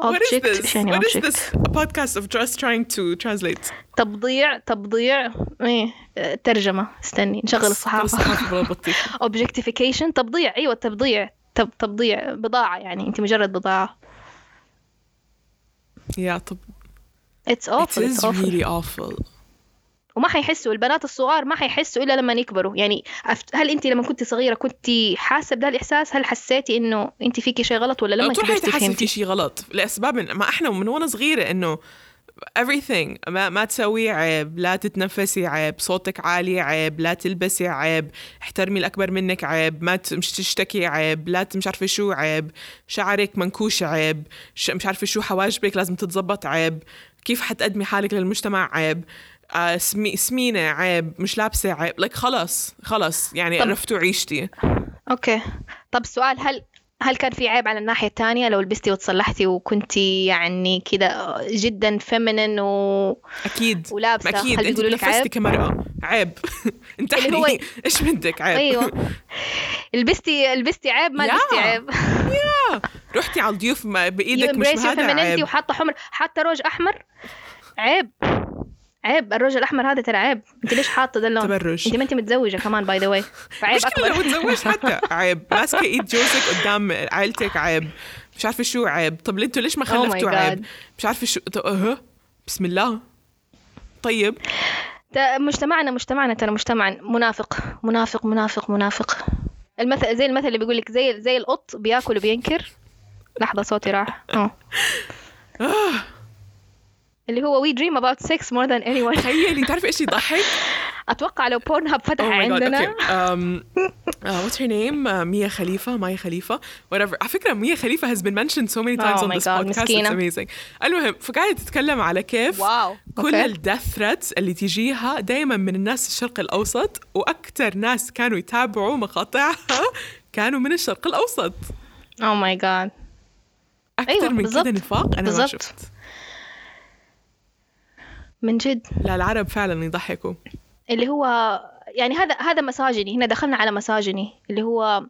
what is object this يعني what is object this a podcast of just trying to translate تبضيع تبضيع إيه آه، ترجمة استني نشغل الصحافة objectification تبضيع أيوة تبضيع تب تبضيع بضاعة يعني أنت مجرد بضاعة يا طب it's it awful is it's awful really awful وما حيحسوا البنات الصغار ما حيحسوا إلا لما يكبروا. يعني هل انت لما كنت صغيرة كنت حاسة بده الاحساس هل حسيتي إنه انت فيكي شيء غلط ولا لما كبرتي تحسي في شيء غلط. لأسباب ما إحنا من وأنا صغيرة إنه everything ما, ما تسوي عيب لا تتنفسي عيب صوتك عالي عيب لا تلبسي عيب احترمي الأكبر منك عيب ما مش تشتكي عيب لا مش عارفة شو عيب شعرك منكوش عيب مش عارفة شو حواجبك لازم تتزبط عيب كيف حتقدمي حالك للمجتمع عيب. آه سمي سمينة عيب مش لابسة عيب. لك خلص خلص يعني طب- عرفتوا عيشتي. okay. طب السؤال هل هل كان في عيب على الناحية الثانية لو لبستي وتصلحتي وكنتي يعني كذا جدا feminine و... أكيد. ولابسة؟ أكيد. هل أنت لك تنفستي عيب؟ كمرأة عيب. انتحني اللي هو- إيش بدك؟ عيب. أيوه. لبستي لبستي عيب ما يا. لبستي عيب. رحتي على الضيوف بإيدك مش هذا عيب. وحاطة حمر حاطة روج أحمر؟ عيب. عيب الروج الأحمر هذا ترى عيب. أنت ليش حاطة ده اللون؟ تبرج أنت ما أنت متزوجة كمان by the way فعيب لو أكبر. تزوجت حتى عيب. ماسكة إيد جوزك قدام عائلتك عيب. مش عارفة شو عيب. طب أنتوا ليش ما my خلفتوا God. عيب؟ مش عارفة شو أه. بسم الله. طيب. مجتمعنا مجتمعنا ترى مجتمع منافق منافق منافق منافق. المثل زي المثل اللي بيقول لك زي زي القط بياكل وبينكر. لحظة صوتي راح. آه. اللي هو we dream about sex more than anyone تخيلي تعرفي إيش يضحك؟ أتوقع لو بورن هاب فتح Oh عندنا okay her name uh, ميا خليفة مايا خليفة whatever على فكرة ميا خليفة has been mentioned so many times Oh on this God، podcast مسكينة. it's amazing المهم فقاعدة تتكلم على كيف wow كل okay. ال death threats اللي تجيها دائما من الناس الشرق الأوسط وأكثر ناس كانوا يتابعوا مقاطعها كانوا من الشرق الأوسط oh my god أكثر أيوة، من. كذا نفاق أنا ما بالضبط. شفت من جد. لا العرب فعلا يضحكوا. اللي هو يعني هذا هذا misogyny. هنا دخلنا على misogyny. اللي هو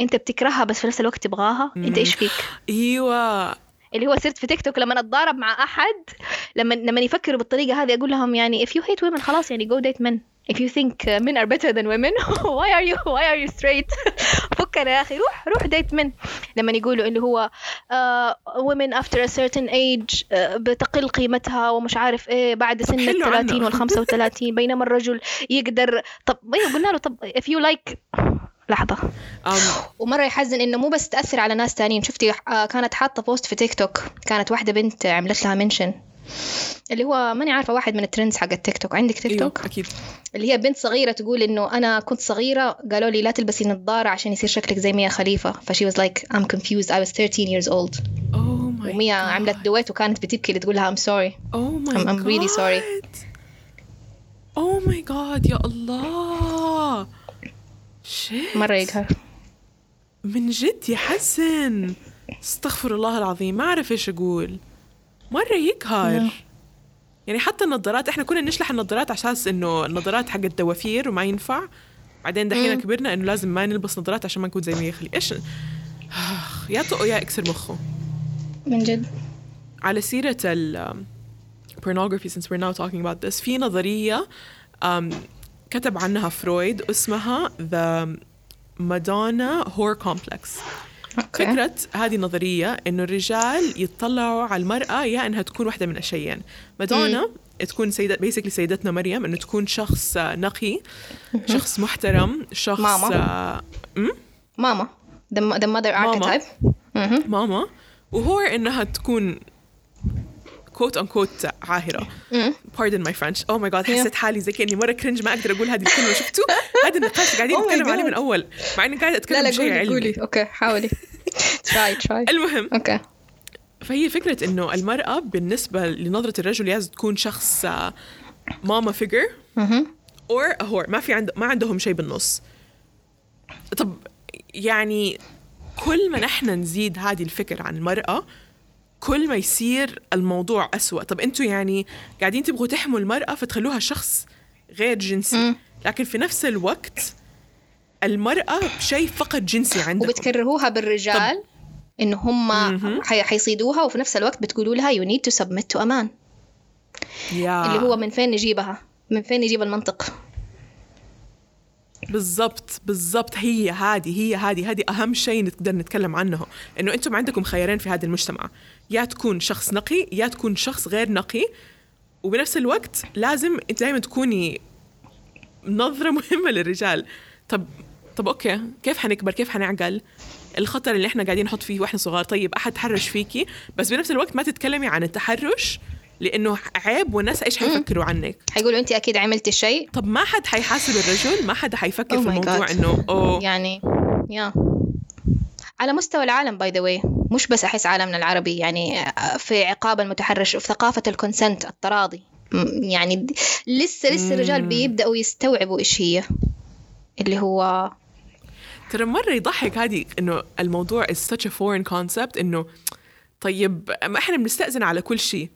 انت بتكرهها بس في نفس الوقت تبغاها؟ انت إيش فيك؟ إيوه. اللي هو صرت في تيك توك لما أتضارب مع أحد لما لما يفكروا بالطريقة هذه أقول لهم يعني if you hate women خلاص يعني go date men. If you think men are better than women why are you why are you straight? فكنا يا أخي روح روح ديت من لما يقولوا اللي هو uh, women after a certain age uh, بتقل قيمتها ومش عارف إيه بعد سن ال حلوا 30 عنه. وال 35 بينما الرجل يقدر. طب أيوه قلنا له طب if you like لحظة. um, ومرة يحزن إنه مو بس تأثر على ناس تانيين. شفتي آه، كانت حاطة post في تيك توك كانت واحدة بنت عملت لها mention اللي هو ماني عارفة واحد من ال trends حق التيك توك عندك تيك إيوه توك أكيد. اللي هي بنت صغيرة تقول إنه أنا كنت صغيرة قالوا لي لا تلبسي نظارة عشان يصير شكلك زي ميا خليفة. ف she was like I'm confused. I was 13 years old. oh my وميا عملت duet وكانت بتبكي اللي تقول لها I'm sorry. oh my I'm- I'm really sorry. oh my god يا الله. شيء مرة يقهر. من جد يحزن استغفر الله العظيم. ما أعرف إيش أقول. مرة يقهر نعم. يعني حتى النظارات إحنا كنا نشلح النظارات على أساس إنه النظارات حق الدوافير وما ينفع. بعدين دحين. كبرنا إنه لازم ما نلبس نظارات عشان ما نكون زي مية خلي إيش؟ يا طق يا اكسر مخه. من جد؟ على سيرة ال pornography since we're now talking about this في نظرية um, كتب عنها فرويد اسمها the Madonna Whore Complex. okay. فكرة هذه النظرية إنه الرجال يتطلعوا على المرأة يا إنها تكون واحدة من الشيئين Madonna تكون سيدة basically سيدتنا مريم إنه تكون شخص نقي شخص محترم شخص ماما. ماما. The, the mother ماما. archetype. مهم. ماما. وهو إنها تكون quote unquote pardon my French. Oh my god Yeah. حسيت حالي زي كأني مرة cringe ما أقدر أقول هذه الكلمة. شفتوا هذا النقاش قاعدين Oh نتكلم عليه. من أول. مع إني قاعدة أتكلم لا لا قولي علمي. قولي. okay حاولي. try try المهم okay. فهي فكرة إنه المرأة بالنسبة لنظرة الرجل لازم تكون شخص ماما figure a whore. ما في عند ما عندهم شيء بالنص. طب يعني كل ما نحن نزيد هذه الفكرة عن المرأة كل ما يصير الموضوع أسوأ. طب أنتوا يعني قاعدين تبغوا تحموا المرأة فتخلوها شخص غير جنسي. لكن في نفس الوقت المرأة شيء فقط جنسي عندهم. وبتكرهوها بالرجال انه هم. حي- حيصيدوها وفي نفس الوقت بتقولوا لها to submit to a man. يا. اللي هو من فين نجيبها؟ من فين نجيب المنطق؟ بالضبط بالضبط. هي هذه هي هذه هذه أهم شيء نقدر نتكلم عنه. إنه أنتم عندكم خيارين في هذا المجتمع. يا تكون شخص نقي يا تكون شخص غير نقي. وبنفس الوقت لازم انت دائما تكوني نظرة مهمة للرجال. طب طب أوكي كيف حنكبر؟ كيف حنعقل؟ الخطر اللي إحنا قاعدين نحط فيه وإحنا صغار. طيب أحد تحرش فيكي؟ بس بنفس الوقت ما تتكلمي عن التحرش لأنه عيب والناس إيش حيفكروا عنك؟ حيقولوا أنت أكيد عملتي الشيء طب ما حد حيحاسب الرجل؟ ما حد حيفكر Oh في الموضوع God. إنه أوه. يعني يا على مستوى العالم by the way مش بس أحس عالمنا العربي يعني في عقاب المتحرش وفي ثقافة ال consent التراضي. يعني لسه لسه الرجال مم. بيبدأوا يستوعبوا إيش هي اللي هو ترى مرة يضحك هذه إنه الموضوع is such a foreign concept إنه طيب ما إحنا بنستأذن على كل شيء.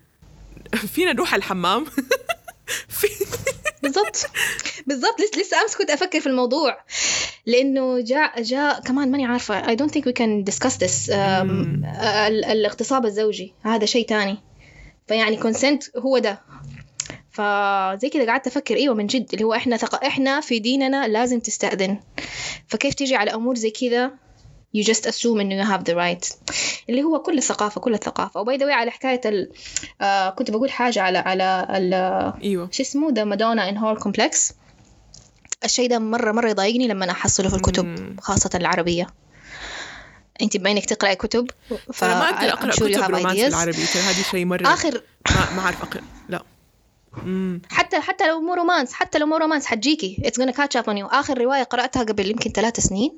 فينا نروح على الحمام؟ في بالضبط. بالضبط. لسه لسه أمس كنت أفكر في الموضوع. لأنه جاء جاء كمان ماني عارفة. I don't think we can discuss this. um, مم. ال- الاغتصاب الزوجي. هذا شيء تاني. فيعني consent هو ده. فزي كذا قعدت أفكر. إيوه من جد. اللي هو إحنا ثق... إحنا في ديننا لازم تستأذن. فكيف تيجي على أمور زي كذا you just assume انه you have the right اللي هو كل الثقافة كل الثقافة. و by the على حكاية ال... آه كنت بقول حاجة على على ال... إيوه. شو اسمه the Madonna and whore complex الشيء ده مرة مرة يضايقني لما أحصله في الكتب مم. خاصة العربية. أنت بما إنك تقرأي كتب ف ما أقدر أقرأ كتب have romance ideas. بالعربي ترى هذه شيء مرة آخر ما ما أعرف أقرأ. لا. امم حتى حتى لو مو romance حتى لو مو romance حتجيكي. It's gonna catch up on you. آخر رواية قرأتها قبل يمكن ثلاث سنين.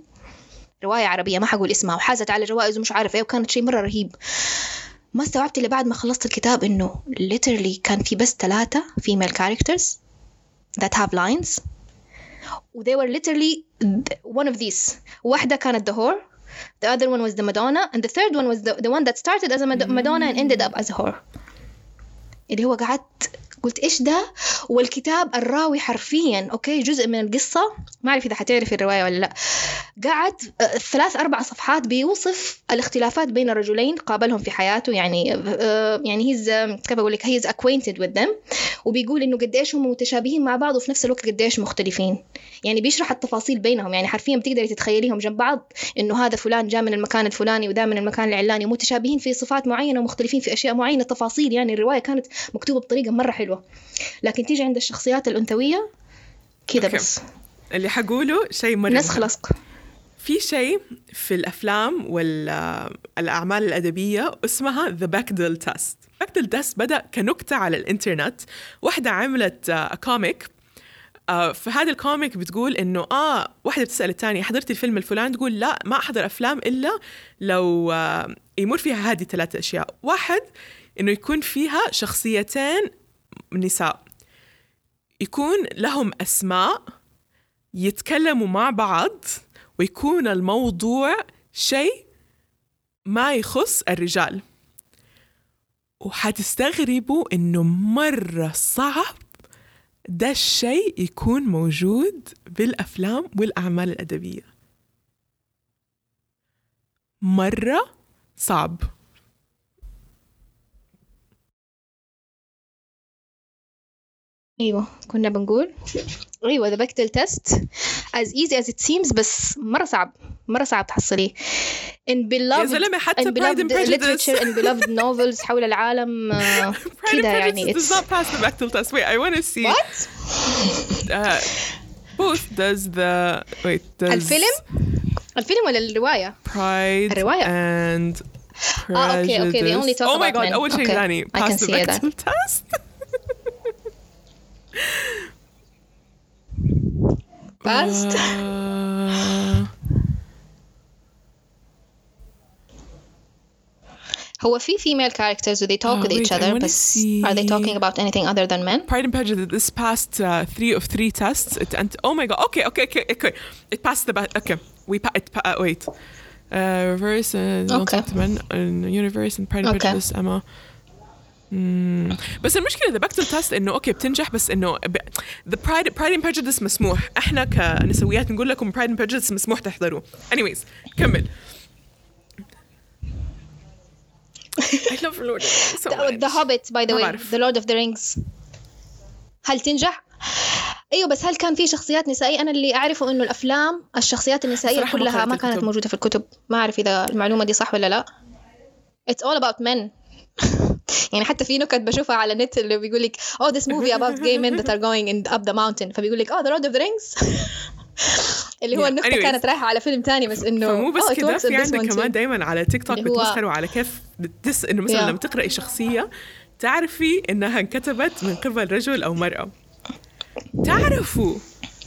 رواية عربية ما حقول اسمها وحازت على جوائز ومش عارف إيه وكانت شيء مرة رهيب ما استوعبت إلا بعد ما خلصت الكتاب إنه literally كان في بس ثلاثة female characters that have lines they were literally one of these واحدة كانت the whore the other one was the Madonna and the third one was the, the one that started as a Mad- Madonna and ended up as a whore اللي هو قعدت قلت إيش ده؟ والكتاب الراوي حرفيا أوكي جزء من القصة. ما أعرف إذا حتعرفي الرواية ولا لا. قعد آه، ثلاث أربع صفحات بيوصف الاختلافات بين الرجلين قابلهم في حياته. يعني آه، يعني هيز كيف أقول لك هيز acquainted with them. وبيقول إنه قديش هم متشابهين مع بعض وفي نفس الوقت قديش مختلفين. يعني بيشرح التفاصيل بينهم. يعني حرفيا بتقدري تتخيليهم جنب بعض إنه هذا فلان جاء من المكان الفلاني وده من المكان العلاني ومتشابهين في صفات معينة ومختلفين في أشياء معينة. تفاصيل يعني الرواية كانت مكتوبة بطريقة مرة حلوة لكن تيجي عند الشخصيات الأنثوية كذا. بس. اللي حقوله شيء مرة نسخ. لصق. في شيء في الأفلام والاعمال الأدبية اسمها the Bechdel test Bechdel test بدأ كنكتة على الإنترنت. واحدة عملت comic في هذا ال comic بتقول إنه آه واحدة بتسأل الثانية حضرتي الفيلم الفلاني؟ تقول لا ما أحضر أفلام إلا لو آه يمر فيها هذه ثلاث أشياء. واحد إنه يكون فيها شخصيتين نساء يكون لهم أسماء يتكلموا مع بعض ويكون الموضوع شيء ما يخص الرجال. وحتستغربوا إنه مرة صعب ده الشيء يكون موجود بالأفلام والأعمال الأدبية. مرة صعب. أيوه كنا بنقول أيوه ذا بكتل تيست as easy as it seems بس مره صعب مره صعب تحصليه in beloved يا زلمة حتى in Pride and beloved Prejudice literature and beloved novels حول العالم آه، كده يعني Prejudice does not pass the Bechdel test. Wait, I want to see. what Uh, both does the wait does الفيلم الفيلم ولا الروايه Pride الرواية. and Ah, okay, okay, they only Prejudice. talk Oh my god. أول شيء ثاني pass the. Bechdel test. Passed? Uh, هو في female characters و they talk Ah, with each wait, I other wanna بس are they talking see. about anything other than men Pride and Prejudice. This passed uh, three of three tests. It and oh my god. Okay, okay, okay, okay. It passed the ba- okay. We pa- it pa- uh, wait. Uh, reverse uh, don't Okay. talk to men in universe and Pride and Okay. Prejudice Emma. مم. بس المشكلة إذا بكتب تيست إنه أوكي بتنجح بس إنه ذا برايد برايد اند بريجوديس مسموح إحنا كنسويات نقول لكم برايد اند بريجوديس مسموح تحضروه anyways كمل I love Lord of the Rings so The, much. the Hobbit by the way بعرف. The Lord of the Rings هل تنجح؟ أيوه بس هل كان في شخصيات نسائية أنا اللي أعرفه إنه الأفلام الشخصيات النسائية كلها ما كانت الكتب. موجودة في الكتب ما أعرف إذا المعلومة دي صح ولا لا It's all about men يعني حتى في نكت بشوفها على النت اللي بيقول لك oh this movie about gay men that are going in up the mountain فبيقول لك oh the Lord of the Rings اللي هو Yeah, النكتة anyways. كانت رايحة على فيلم تاني بس إنه فمو بس oh, كده في one كمان too. دائما على تيك توك بتمسخروا على كيف بتس إنه مثلا Yeah. لما تقراي شخصية تعرفي إنها انكتبت من قبل رجل أو مرأة تعرفوا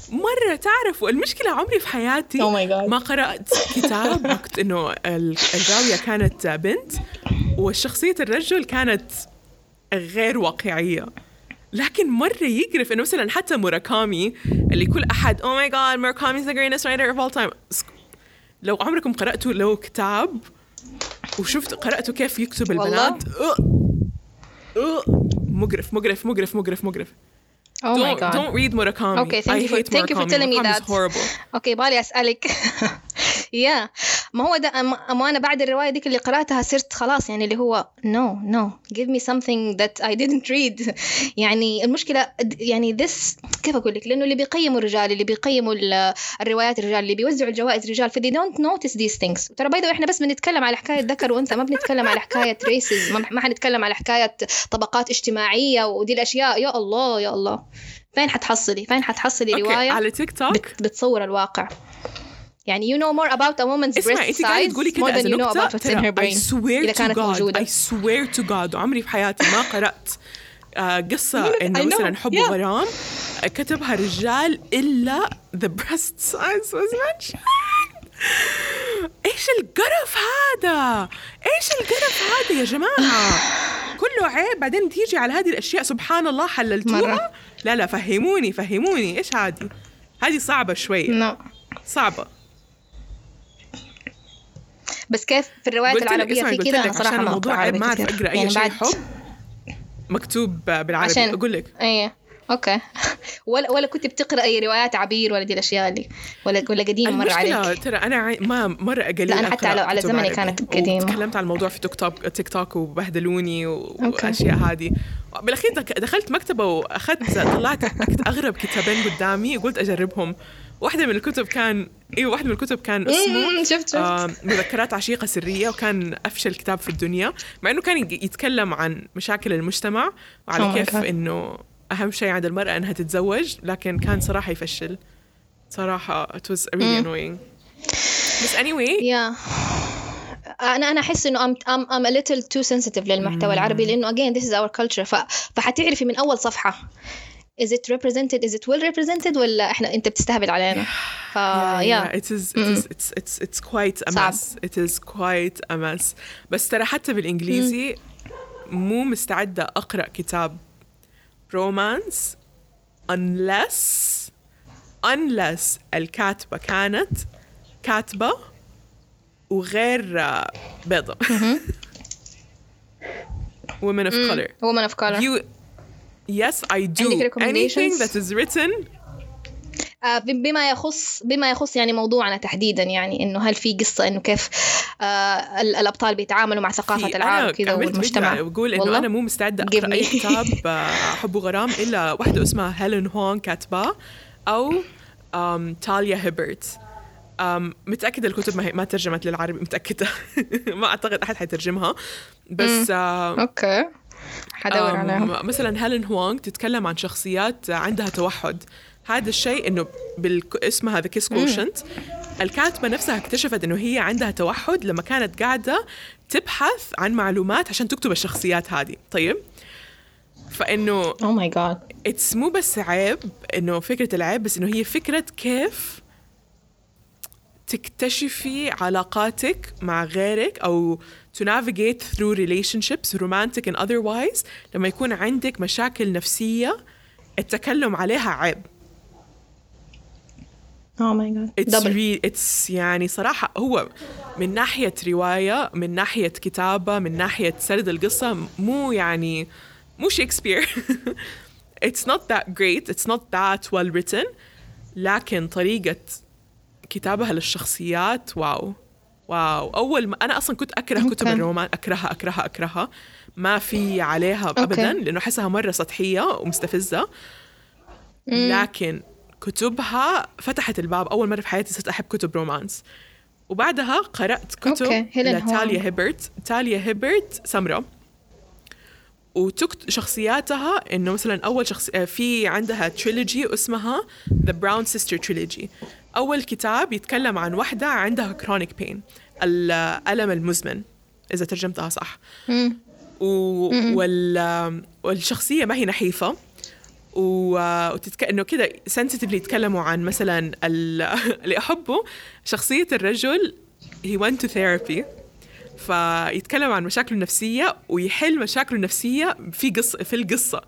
مرة تعرفوا المشكلة عمري في حياتي Oh. ما قرأت كتاب وقت إنه ال- الراوية كانت بنت والشخصية الرجل كانت غير واقعية لكن مرة يقرف إنه مثلا حتى موراكامي اللي كل أحد أو ماي جاد موراكامي is the greatest writer of all time لو عمركم قرأتوا له كتاب وشفت قرأتوا كيف يكتب؟ البنات أه أه مقرف مقرف مقرف مقرف مقرف oh my don't, god don't read Murakami. Okay, thank I you for- hate thank you for Murakami. telling me Murakami is that. horrible. اوكي بالي اسالك يا ما هو ده أما أنا بعد الرواية ديك اللي قرأتها صرت خلاص يعني اللي هو no no. Give me something that I didn't read. يعني المشكلة يعني this كيف أقول لك؟ لأنه اللي بيقيموا الرجال اللي بيقيموا ال- الروايات الرجال اللي بيوزعوا الجوائز الرجال ف they don't notice these things. ترى by إحنا بس بنتكلم على حكاية ذكر وأنثى ما بنتكلم على حكاية races ما ما حنتكلم على حكاية طبقات اجتماعية ودي الأشياء. يا الله يا الله. فين حتحصلي؟ فين حتحصلي رواية على تيك توك بت- بتصور الواقع. يعني you know more about a woman's اسمع breast انت size تقولي more than you know about what's in her I brain swear إذا to كانت God موجودة I swear to God وعمري في حياتي ما قرأت آه، قصة I إنه. مثلا حب Yeah. وغرام آه، كتبها رجال إلا the breast size was mentioned إيش القرف هذا؟ إيش القرف هذا يا جماعة؟ كله عيب بعدين تيجي على هذه الأشياء سبحان الله حللتوها مرة. لا لا فهموني فهموني إيش هذه؟ هذه صعبة شوي no. صعبة بس كيف في الروايات اسمعي في أنا صراحة عشان ما الموضوع عيب ما اعرف. اقرا أي يعني شيء حب مكتوب بالعربي عشان أقول لك إيه okay ولا ولا كنت بتقرأ أي روايات عبير ولا دي الأشياء اللي ولا ولا قديمة مرة عليك ترى أنا. ما مرة قليل لا، أنا حتى على- على زمني. كانت قديمة. وتكلمت عن الموضوع في تيك توك تيك توك وبهدلوني. وأشياء هذه بالأخير دخلت مكتبة وأخذت طلعت أغرب كتابين قدامي وقلت أجربهم واحدة من الكتب كان أيوه واحدة من الكتب كان اسمه مم، شفت شفت. آه، مذكرات عشيقة سرية وكان أفشل كتاب في الدنيا. مع أنه كان يتكلم عن مشاكل المجتمع وعلى كيف. أنه أهم شيء عند المرأة أنها تتزوج لكن كان صراحة يفشل. صراحة it was really annoying. بس anyway يا أنا أنا أحس إنه I'm, I'm, I'm a little too sensitive للمحتوى العربي لأنه again this is our culture. ف... فحتعرفي من أول صفحة. Is it represented is it well represented ولا إحنا انت بتستهبل علينا ف yeah, yeah, it is it is it's it's it's quite a صعب. mess it is quite a mess بس ترى حتى بالانجليزي مو مستعدة اقرا كتاب رومانس unless unless الكاتبة كانت كاتبة وغير آه، بيضة women of color woman of color you yes I do. anything that is written? آه، بما يخص بما يخص يعني موضوعنا تحديدا يعني إنه هل في قصة إنه كيف آه ال- الأبطال بيتعاملوا مع ثقافة العالم كذا والمجتمع؟ بقول إنه؟ أنا مو مستعدة أقرأ أي. كتاب آه، حب وغرام إلا واحدة اسمها هيلين هون كاتباه أو تاليا هيبرت. متأكدة الكتب ما, هي ما ترجمت للعربي متأكدة. ما أعتقد أحد حيترجمها. بس آه أوكي. حدور عليهم. مثلا هيلين هوانغ تتكلم عن شخصيات عندها توحد. هذا الشيء إنه بالك... اسمها The Kiss Quotient الكاتبة نفسها اكتشفت إنه هي عندها توحد لما كانت قاعدة تبحث عن معلومات عشان تكتب الشخصيات هذه. طيب؟ فإنه oh my god it's مو بس عيب إنه فكرة العيب بس إنه هي فكرة كيف تكتشفي علاقاتك مع غيرك أو to navigate through relationships romantic and otherwise لما يكون عندك مشاكل نفسية التكلم عليها عيب. oh my god it's re- it's يعني صراحة هو من ناحية رواية من ناحية كتابة من ناحية سرد القصة مو يعني مو شكسبير it's not that great. It's not that well written. لكن طريقة كتابها للشخصيات. wow. wow. أول ما أنا أصلا كنت أكره okay. كتب ال romance. أكرهها أكرهها أكرهها. ما في عليها أبدا لأنه أحسها مرة سطحية ومستفزة. لكن كتبها فتحت الباب. أول مرة في حياتي صرت أحب كتب romance. وبعدها قرأت كتب هيلين لتاليا. هيبرت. تاليا هيبرت سمرة وتكتب شخصياتها إنه مثلا أول شخص آه، في عندها trilogy اسمها The Brown Sister Trilogy. أول كتاب يتكلم عن واحدة عندها chronic pain الالم المزمن إذا ترجمتها صح. و... وال... والشخصية ما هي نحيفة. و... وتتك... إنه كده sensitively يتكلموا عن مثلا ال... اللي أحبه شخصية الرجل he went to therapy. فيتكلم عن مشاكله النفسية ويحل مشاكله النفسية في قصه في القصة.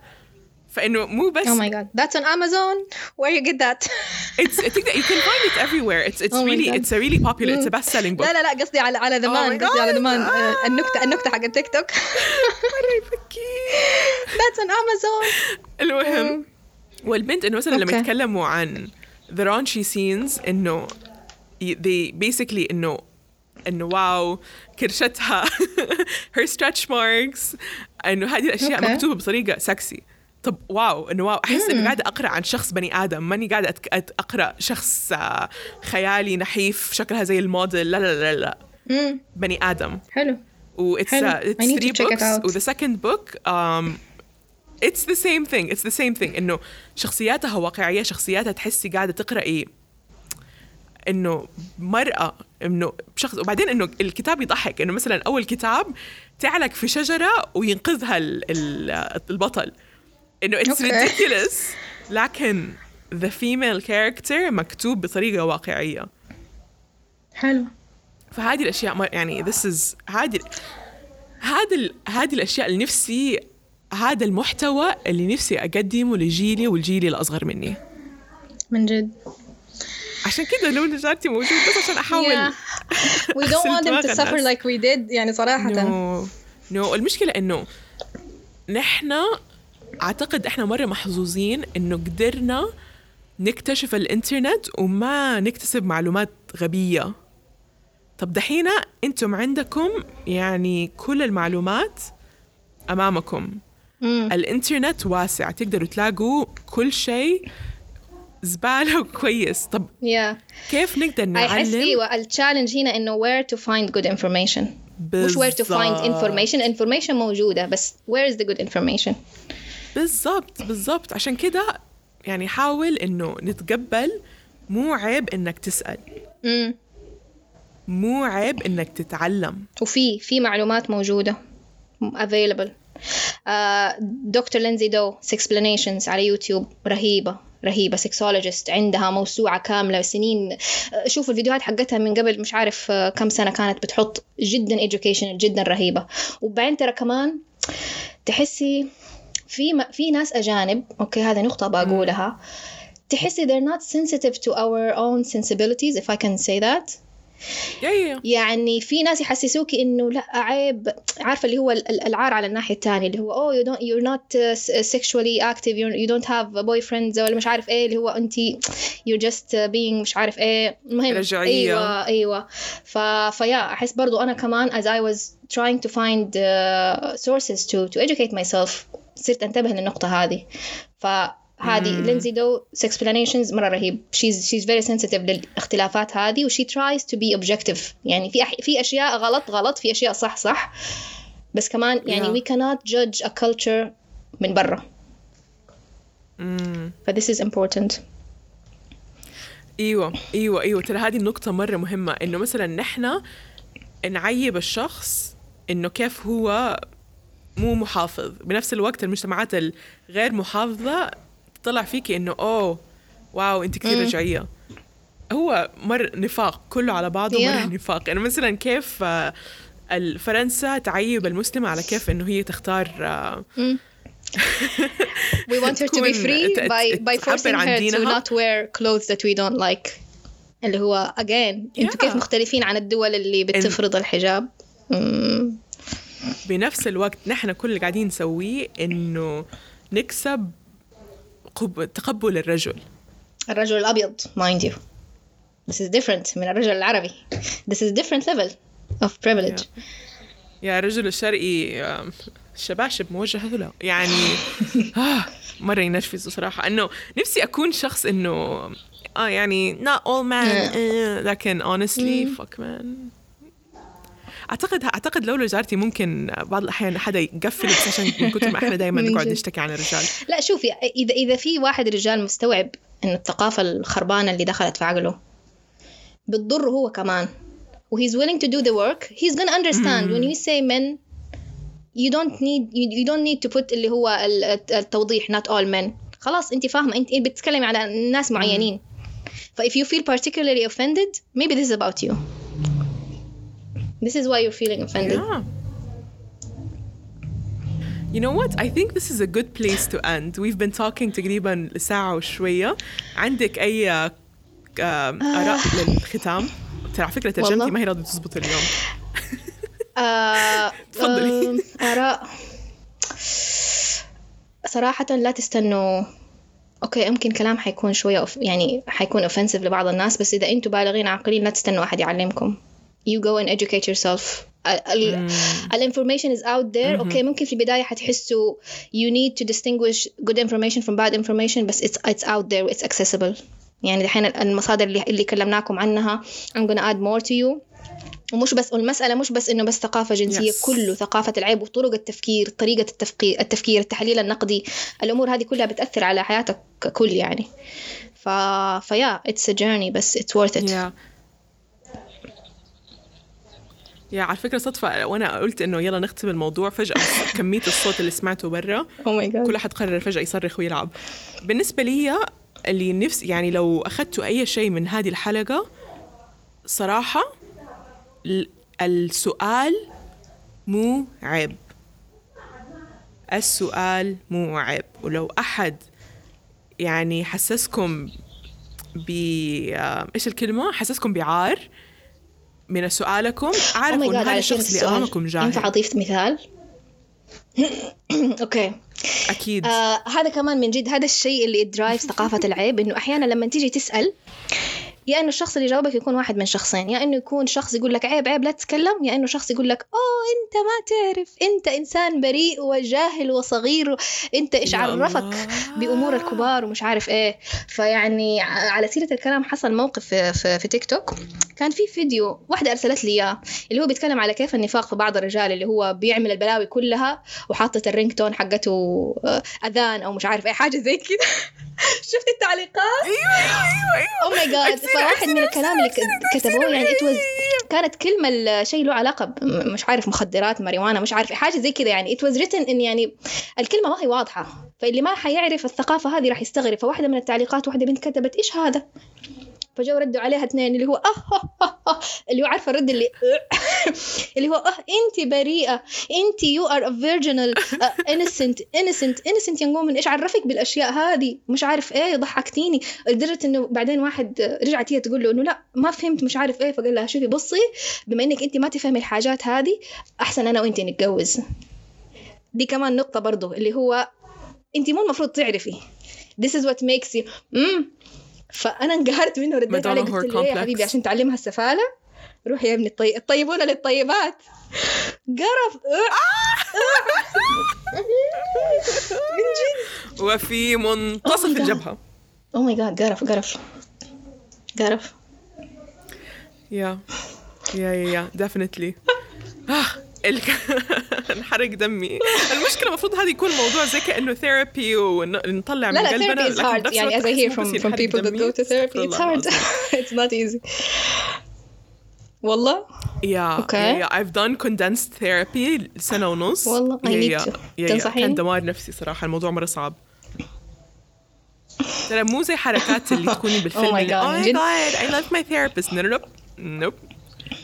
فإنه مو بس oh my God that's on Amazon where you get that it's I think you can find it everywhere it's it's really it's really popular it's best selling book لا لا لا قصدي على على oh the man قصدي على the man. آه، النكتة النكتة حق التيك توك that's on Amazon المهم mm. والبنت إنه مثلا لما يتكلموا عن the raunchy scenes إنه they basically إنه إنه wow كرشتها her stretch marks. إنه هذه الأشياء okay. مكتوبة بطريقة سكسي طب واو إنه واو أحس إني قاعدة أقرأ عن شخص بني آدم. ماني قاعدة أقرأ شخص آه، خيالي نحيف شكلها زي الموديل. لا لا لا لا. مم. بني آدم. حلو. و it's حلو. uh, it's three books. و the second book um, it's the same thing. It's the same thing. إنه شخصياتها واقعية شخصياتها تحسي قاعدة تقرأي إنه مرأة إنه شخص وبعدين إنه الكتاب يضحك إنه مثلا أول كتاب تعلق في شجرة وينقذها ال ال البطل. إنه أوكي. ridiculous لكن the female character مكتوب بطريقة واقعية. حلو. فهذه الأشياء يعني this is هذه هذا هذه الأشياء اللي نفسي هذا المحتوى اللي نفسي أقدمه لجيلي والجيل الأصغر مني. من جد. عشان كذا لو نجارتي موجود بس عشان أحاول. Don't أغسل want them to suffer like we did يعني صراحة. نو نو المشكلة إنه نحن أعتقد إحنا مرة محظوظين إنه قدرنا نكتشف الإنترنت وما نكتسب معلومات غبية. طب دحين أنتم عندكم يعني كل المعلومات أمامكم. مم. الإنترنت واسع تقدروا تلاقوا كل شيء. زبالة وكويس طب yeah. كيف نقدر نعلم؟ أيوه التشالنج هنا انه where to find good information. مش where to find بالضبط. information. Information موجودة بس where is the good information? بالضبط بالضبط. عشان كده يعني حاول إنه نتقبل مو عيب إنك تسأل. مم. مو عيب إنك تتعلم. وفي في معلومات موجودة. Available. دكتور لينزي دو explanations على يوتيوب رهيبة. رهيبة. sexologist عندها موسوعة كاملة سنين. آه، شوفوا الفيديوهات حقتها من قبل مش عارف آه، كم سنة كانت بتحط. جدا educational جدا رهيبة. وبعدين ترى كمان تحسي في في ناس أجانب okay هذه نقطة بقولها تحسي they're not sensitive to our own sensibilities if I can say that. يعني في ناس يحسسوكي إنه لا عيب. عارفة اللي هو ال- ال- العار على الناحية الثانية اللي هو you don't you're not uh, sexually active you're, you don't have boyfriends ولا مش عارف إيه اللي هو انت you're just uh, being مش عارف إيه. المهم رجعية. أيوه أيوه. ف فيا أحس برضو أنا كمان as I was trying to find uh, sources to to educate myself صرت أنتبه للنقطة هذه. فهذه لينزي دو explanations مرة رهيب. She's she's very sensitive للاختلافات هذه وشي tries to be objective. يعني في أح في أشياء غلط غلط في أشياء صح صح. بس كمان يعني we cannot judge a culture من برا. مم. ف this is important. إيوه إيوه إيوه. ترى هذه النقطة مرة مهمة. إنه مثلا نحن نعيب الشخص إنه كيف هو مو محافظ. بنفس الوقت المجتمعات الغير محافظة تطلع فيكي إنه أوه واو أنت كثير مم. رجعية هو مر نفاق كله على بعضه Yeah. مر نفاق يعني مثلا كيف آه، الفرنسا تعيب المسلمة على كيف إنه هي تختار آه، we want her to be free by by forcing her to not wear clothes that we don't like اللي هو again أنتوا Yeah. كيف مختلفين عن الدول اللي بتفرض الحجاب. بنفس الوقت نحن كل اللي قاعدين نسويه إنه نكسب. تقبل الرجل. الرجل الأبيض mind you. This is different من الرجل العربي. This is different level of privilege. يا الرجل الشرقي الشباشب موجهة له يعني آه مرة ينرفز صراحة إنه نفسي أكون شخص إنه آه يعني not all men آه، لكن honestly fuck man. اعتقد أعتقد لولا جارتي ممكن بعض الأحيان حدا يقفل بس عشان من كثر ما إحنا دائما نقعد. نشتكي عن الرجال. لا شوفي إذا إذا في واحد رجال مستوعب إنه الثقافة الخربانة اللي دخلت في عقله بتضر هو كمان و he's willing to do the work he's gonna understand. when you say men you don't need you, don't need to put اللي هو ال- التوضيح not all men. خلاص أنت فاهمة أنت بتتكلمي على ناس معينين. ف if you feel particularly offended maybe this is about you. This is why you're feeling offended Yeah. You know what? I think this is a good place to end. We've been talking تقريبا لساعة وشوية. عندك أي آه، آراء للختام؟ ترى على فكرة. ترجمتي ما هي راضية تزبط اليوم. آه، تفضلي. آراء صراحة لا تستنوا okay يمكن كلام حيكون شوية off... يعني حيكون offensive لبعض الناس بس إذا أنتم بالغين عاقلين لا تستنوا أحد يعلمكم you go and educate yourself. ال information is out there. okay ممكن في البداية حتحسوا you need to distinguish good information from bad information بس it's it's out there it's accessible. يعني الحين المصادر اللي اللي كلمناكم عنها I'm gonna add more to you. ومش بس والمسألة مش بس إنه بس ثقافة جنسية Yes. كله ثقافة العيب وطرق التفكير طريقة التفكير التفكير التحليل النقدي الأمور هذه كلها بتأثر على حياتك ككل يعني. ف فيا it's a journey بس it's worth it. يا يا على فكرة صدفة وأنا قلت إنه يلا نختم الموضوع فجأة كمية الصوت اللي سمعته برا oh كل أحد قرر فجأة يصرخ ويلعب. بالنسبة لي اللي نفس يعني لو أخذتوا أي شيء من هذه الحلقة صراحة ال- السؤال مو عيب. السؤال مو عيب. ولو أحد يعني حسسكم ب آه، إيش الكلمة؟ حسسكم بعار من سؤالكم. Oh اعرفوا god إن هذا الشخص اللي أمامكم السؤال ينفع جاهل أضيف مثال؟ okay. أكيد. آه هذا كمان من جد هذا الشيء اللي drive ثقافة العيب إنه أحيانا لما تيجي تسأل يا إنه الشخص اللي جاوبك يكون واحد من شخصين يا إنه يكون شخص يقول لك عيب عيب لا تتكلم يا إنه شخص يقول لك oh أنت ما تعرف أنت إنسان بريء وجاهل وصغير انت إيش عرفك. بأمور الكبار ومش عارف إيه. فيعني على سيرة الكلام حصل موقف في, في, في تيك توك. كان في فيديو واحدة أرسلت لي إياه اللي هو بيتكلم على كيف النفاق في بعض الرجال اللي هو بيعمل البلاوي كلها وحاطط ال ringtone حقته آه، أذان أو مش عارف اي حاجة زي كده. شفت التعليقات؟ أيوه أيوه أيوه oh my God فواحد من الكلام اللي كتبوه يعني was كانت كلمة شيء له علاقة مش عارف مخدرات ماريوانا مش عارف حاجة زي كذا يعني was written إن يعني الكلمة ما هي واضحة فاللي ما حيعرف الثقافة هذه راح يستغرب فواحدة من التعليقات واحدة بنت كتبت إيش هذا؟ فجو ردوا عليها اثنين اللي هو أه, آه, آه, آه اللي هو عارفة الرد اللي اللي هو أه أنت بريئة أنت you are a virginal innocent innocent innocent يا من إيش عرفك بالأشياء هذه؟ مش عارف إيه ضحكتيني. لدرجة إنه بعدين واحد رجعت هي تقول له إنه لا ما فهمت مش عارف إيه. فقال لها شوفي بصي بما إنك أنت ما تفهمي الحاجات هذه أحسن أنا وأنت نتجوز. دي كمان نقطة برضو اللي هو أنت مو المفروض تعرفي. This is what makes you مم. فأنا انقهرت منه رديت عليه قلت له إيه يا حبيبي عشان تعلمها السفالة؟ روح يا ابني الطيب الطيبون للطيبات قرف. من جد. وفي منتصف oh الجبهة. oh my God قرف قرف. قرف. yeah yeah yeah yeah definitely انحرق دمي. المشكلة المفروض هذا يكون موضوع زي كأنه therapy ونطلع من قلبنا لا لا ثيرابي يعني as I hear from, from people that go to therapy it's hard. it's not easy. والله؟ yeah okay yeah, I've done condensed therapy سنة ونص. والله I need to تنصحيني؟ كان دمار نفسي صراحة الموضوع مرة صعب. ترى مو زي حركات اللي تكوني oh بالفيلم oh my god I love my therapist. No.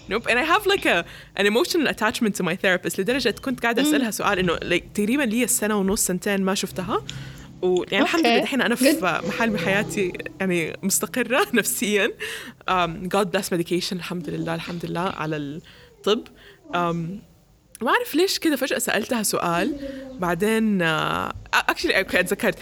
Nope. And I have like a an emotional attachment to my therapist لدرجة كنت قاعدة أسألها سؤال إنه like تقريبا لي السنة ونص سنتين ما شفتها. ويعني الحمد لله الحين أنا في محل بحياتي يعني مستقرة نفسيا. Um, God bless medication. الحمد لله الحمد لله على الطب. Um, ما أعرف ليش كذا فجأة سألتها سؤال بعدين actually okay اتذكرت.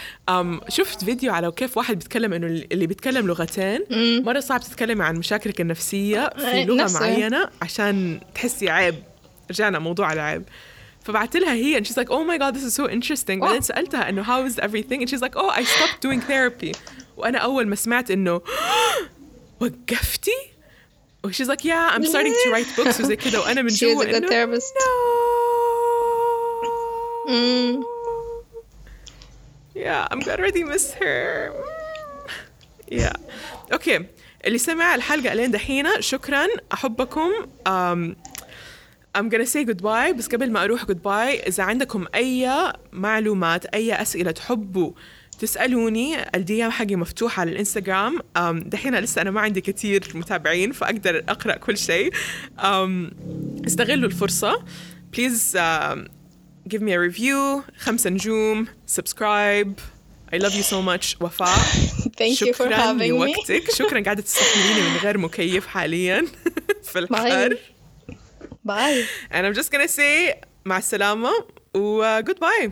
شفت فيديو على كيف واحد بيتكلم إنه اللي بيتكلم لغتين مرة صعب تتكلمي عن مشاكلك النفسية في إيه، لغة نفسه. معينة عشان تحسي عيب. رجعنا موضوع العيب فبعت لها هي and she's like oh my god this is so interesting. بعدين سألتها إنه how is everything? and she's like oh I stopped doing therapy. وأنا أول ما سمعت إنه وقفتي؟ She's like yeah I'm starting to write books وزي كده وأنا من جوا She's a good therapist no mm. yeah I'm gonna really miss her yeah okay اللي سمع الحلقة لين دحين شكرا أحبكم um, I'm gonna say goodbye بس قبل ما أروح goodbye إذا عندكم أي معلومات أي أسئلة تحبوا تسألوني ال DM حقي مفتوحه على الإنستغرام؟ دحين لسه أنا ما عندي كثير متابعين فأقدر أقرأ كل شيء. استغلوا الفرصة. please give me a review. خمسة نجوم. Subscribe. I love you so much. وفاء. Thank you for having لوقتك. me. شكرا قاعدة تستحمليني من غير مكيف حاليا. في الحر. bye. and I'm just gonna say مع السلامة و goodbye.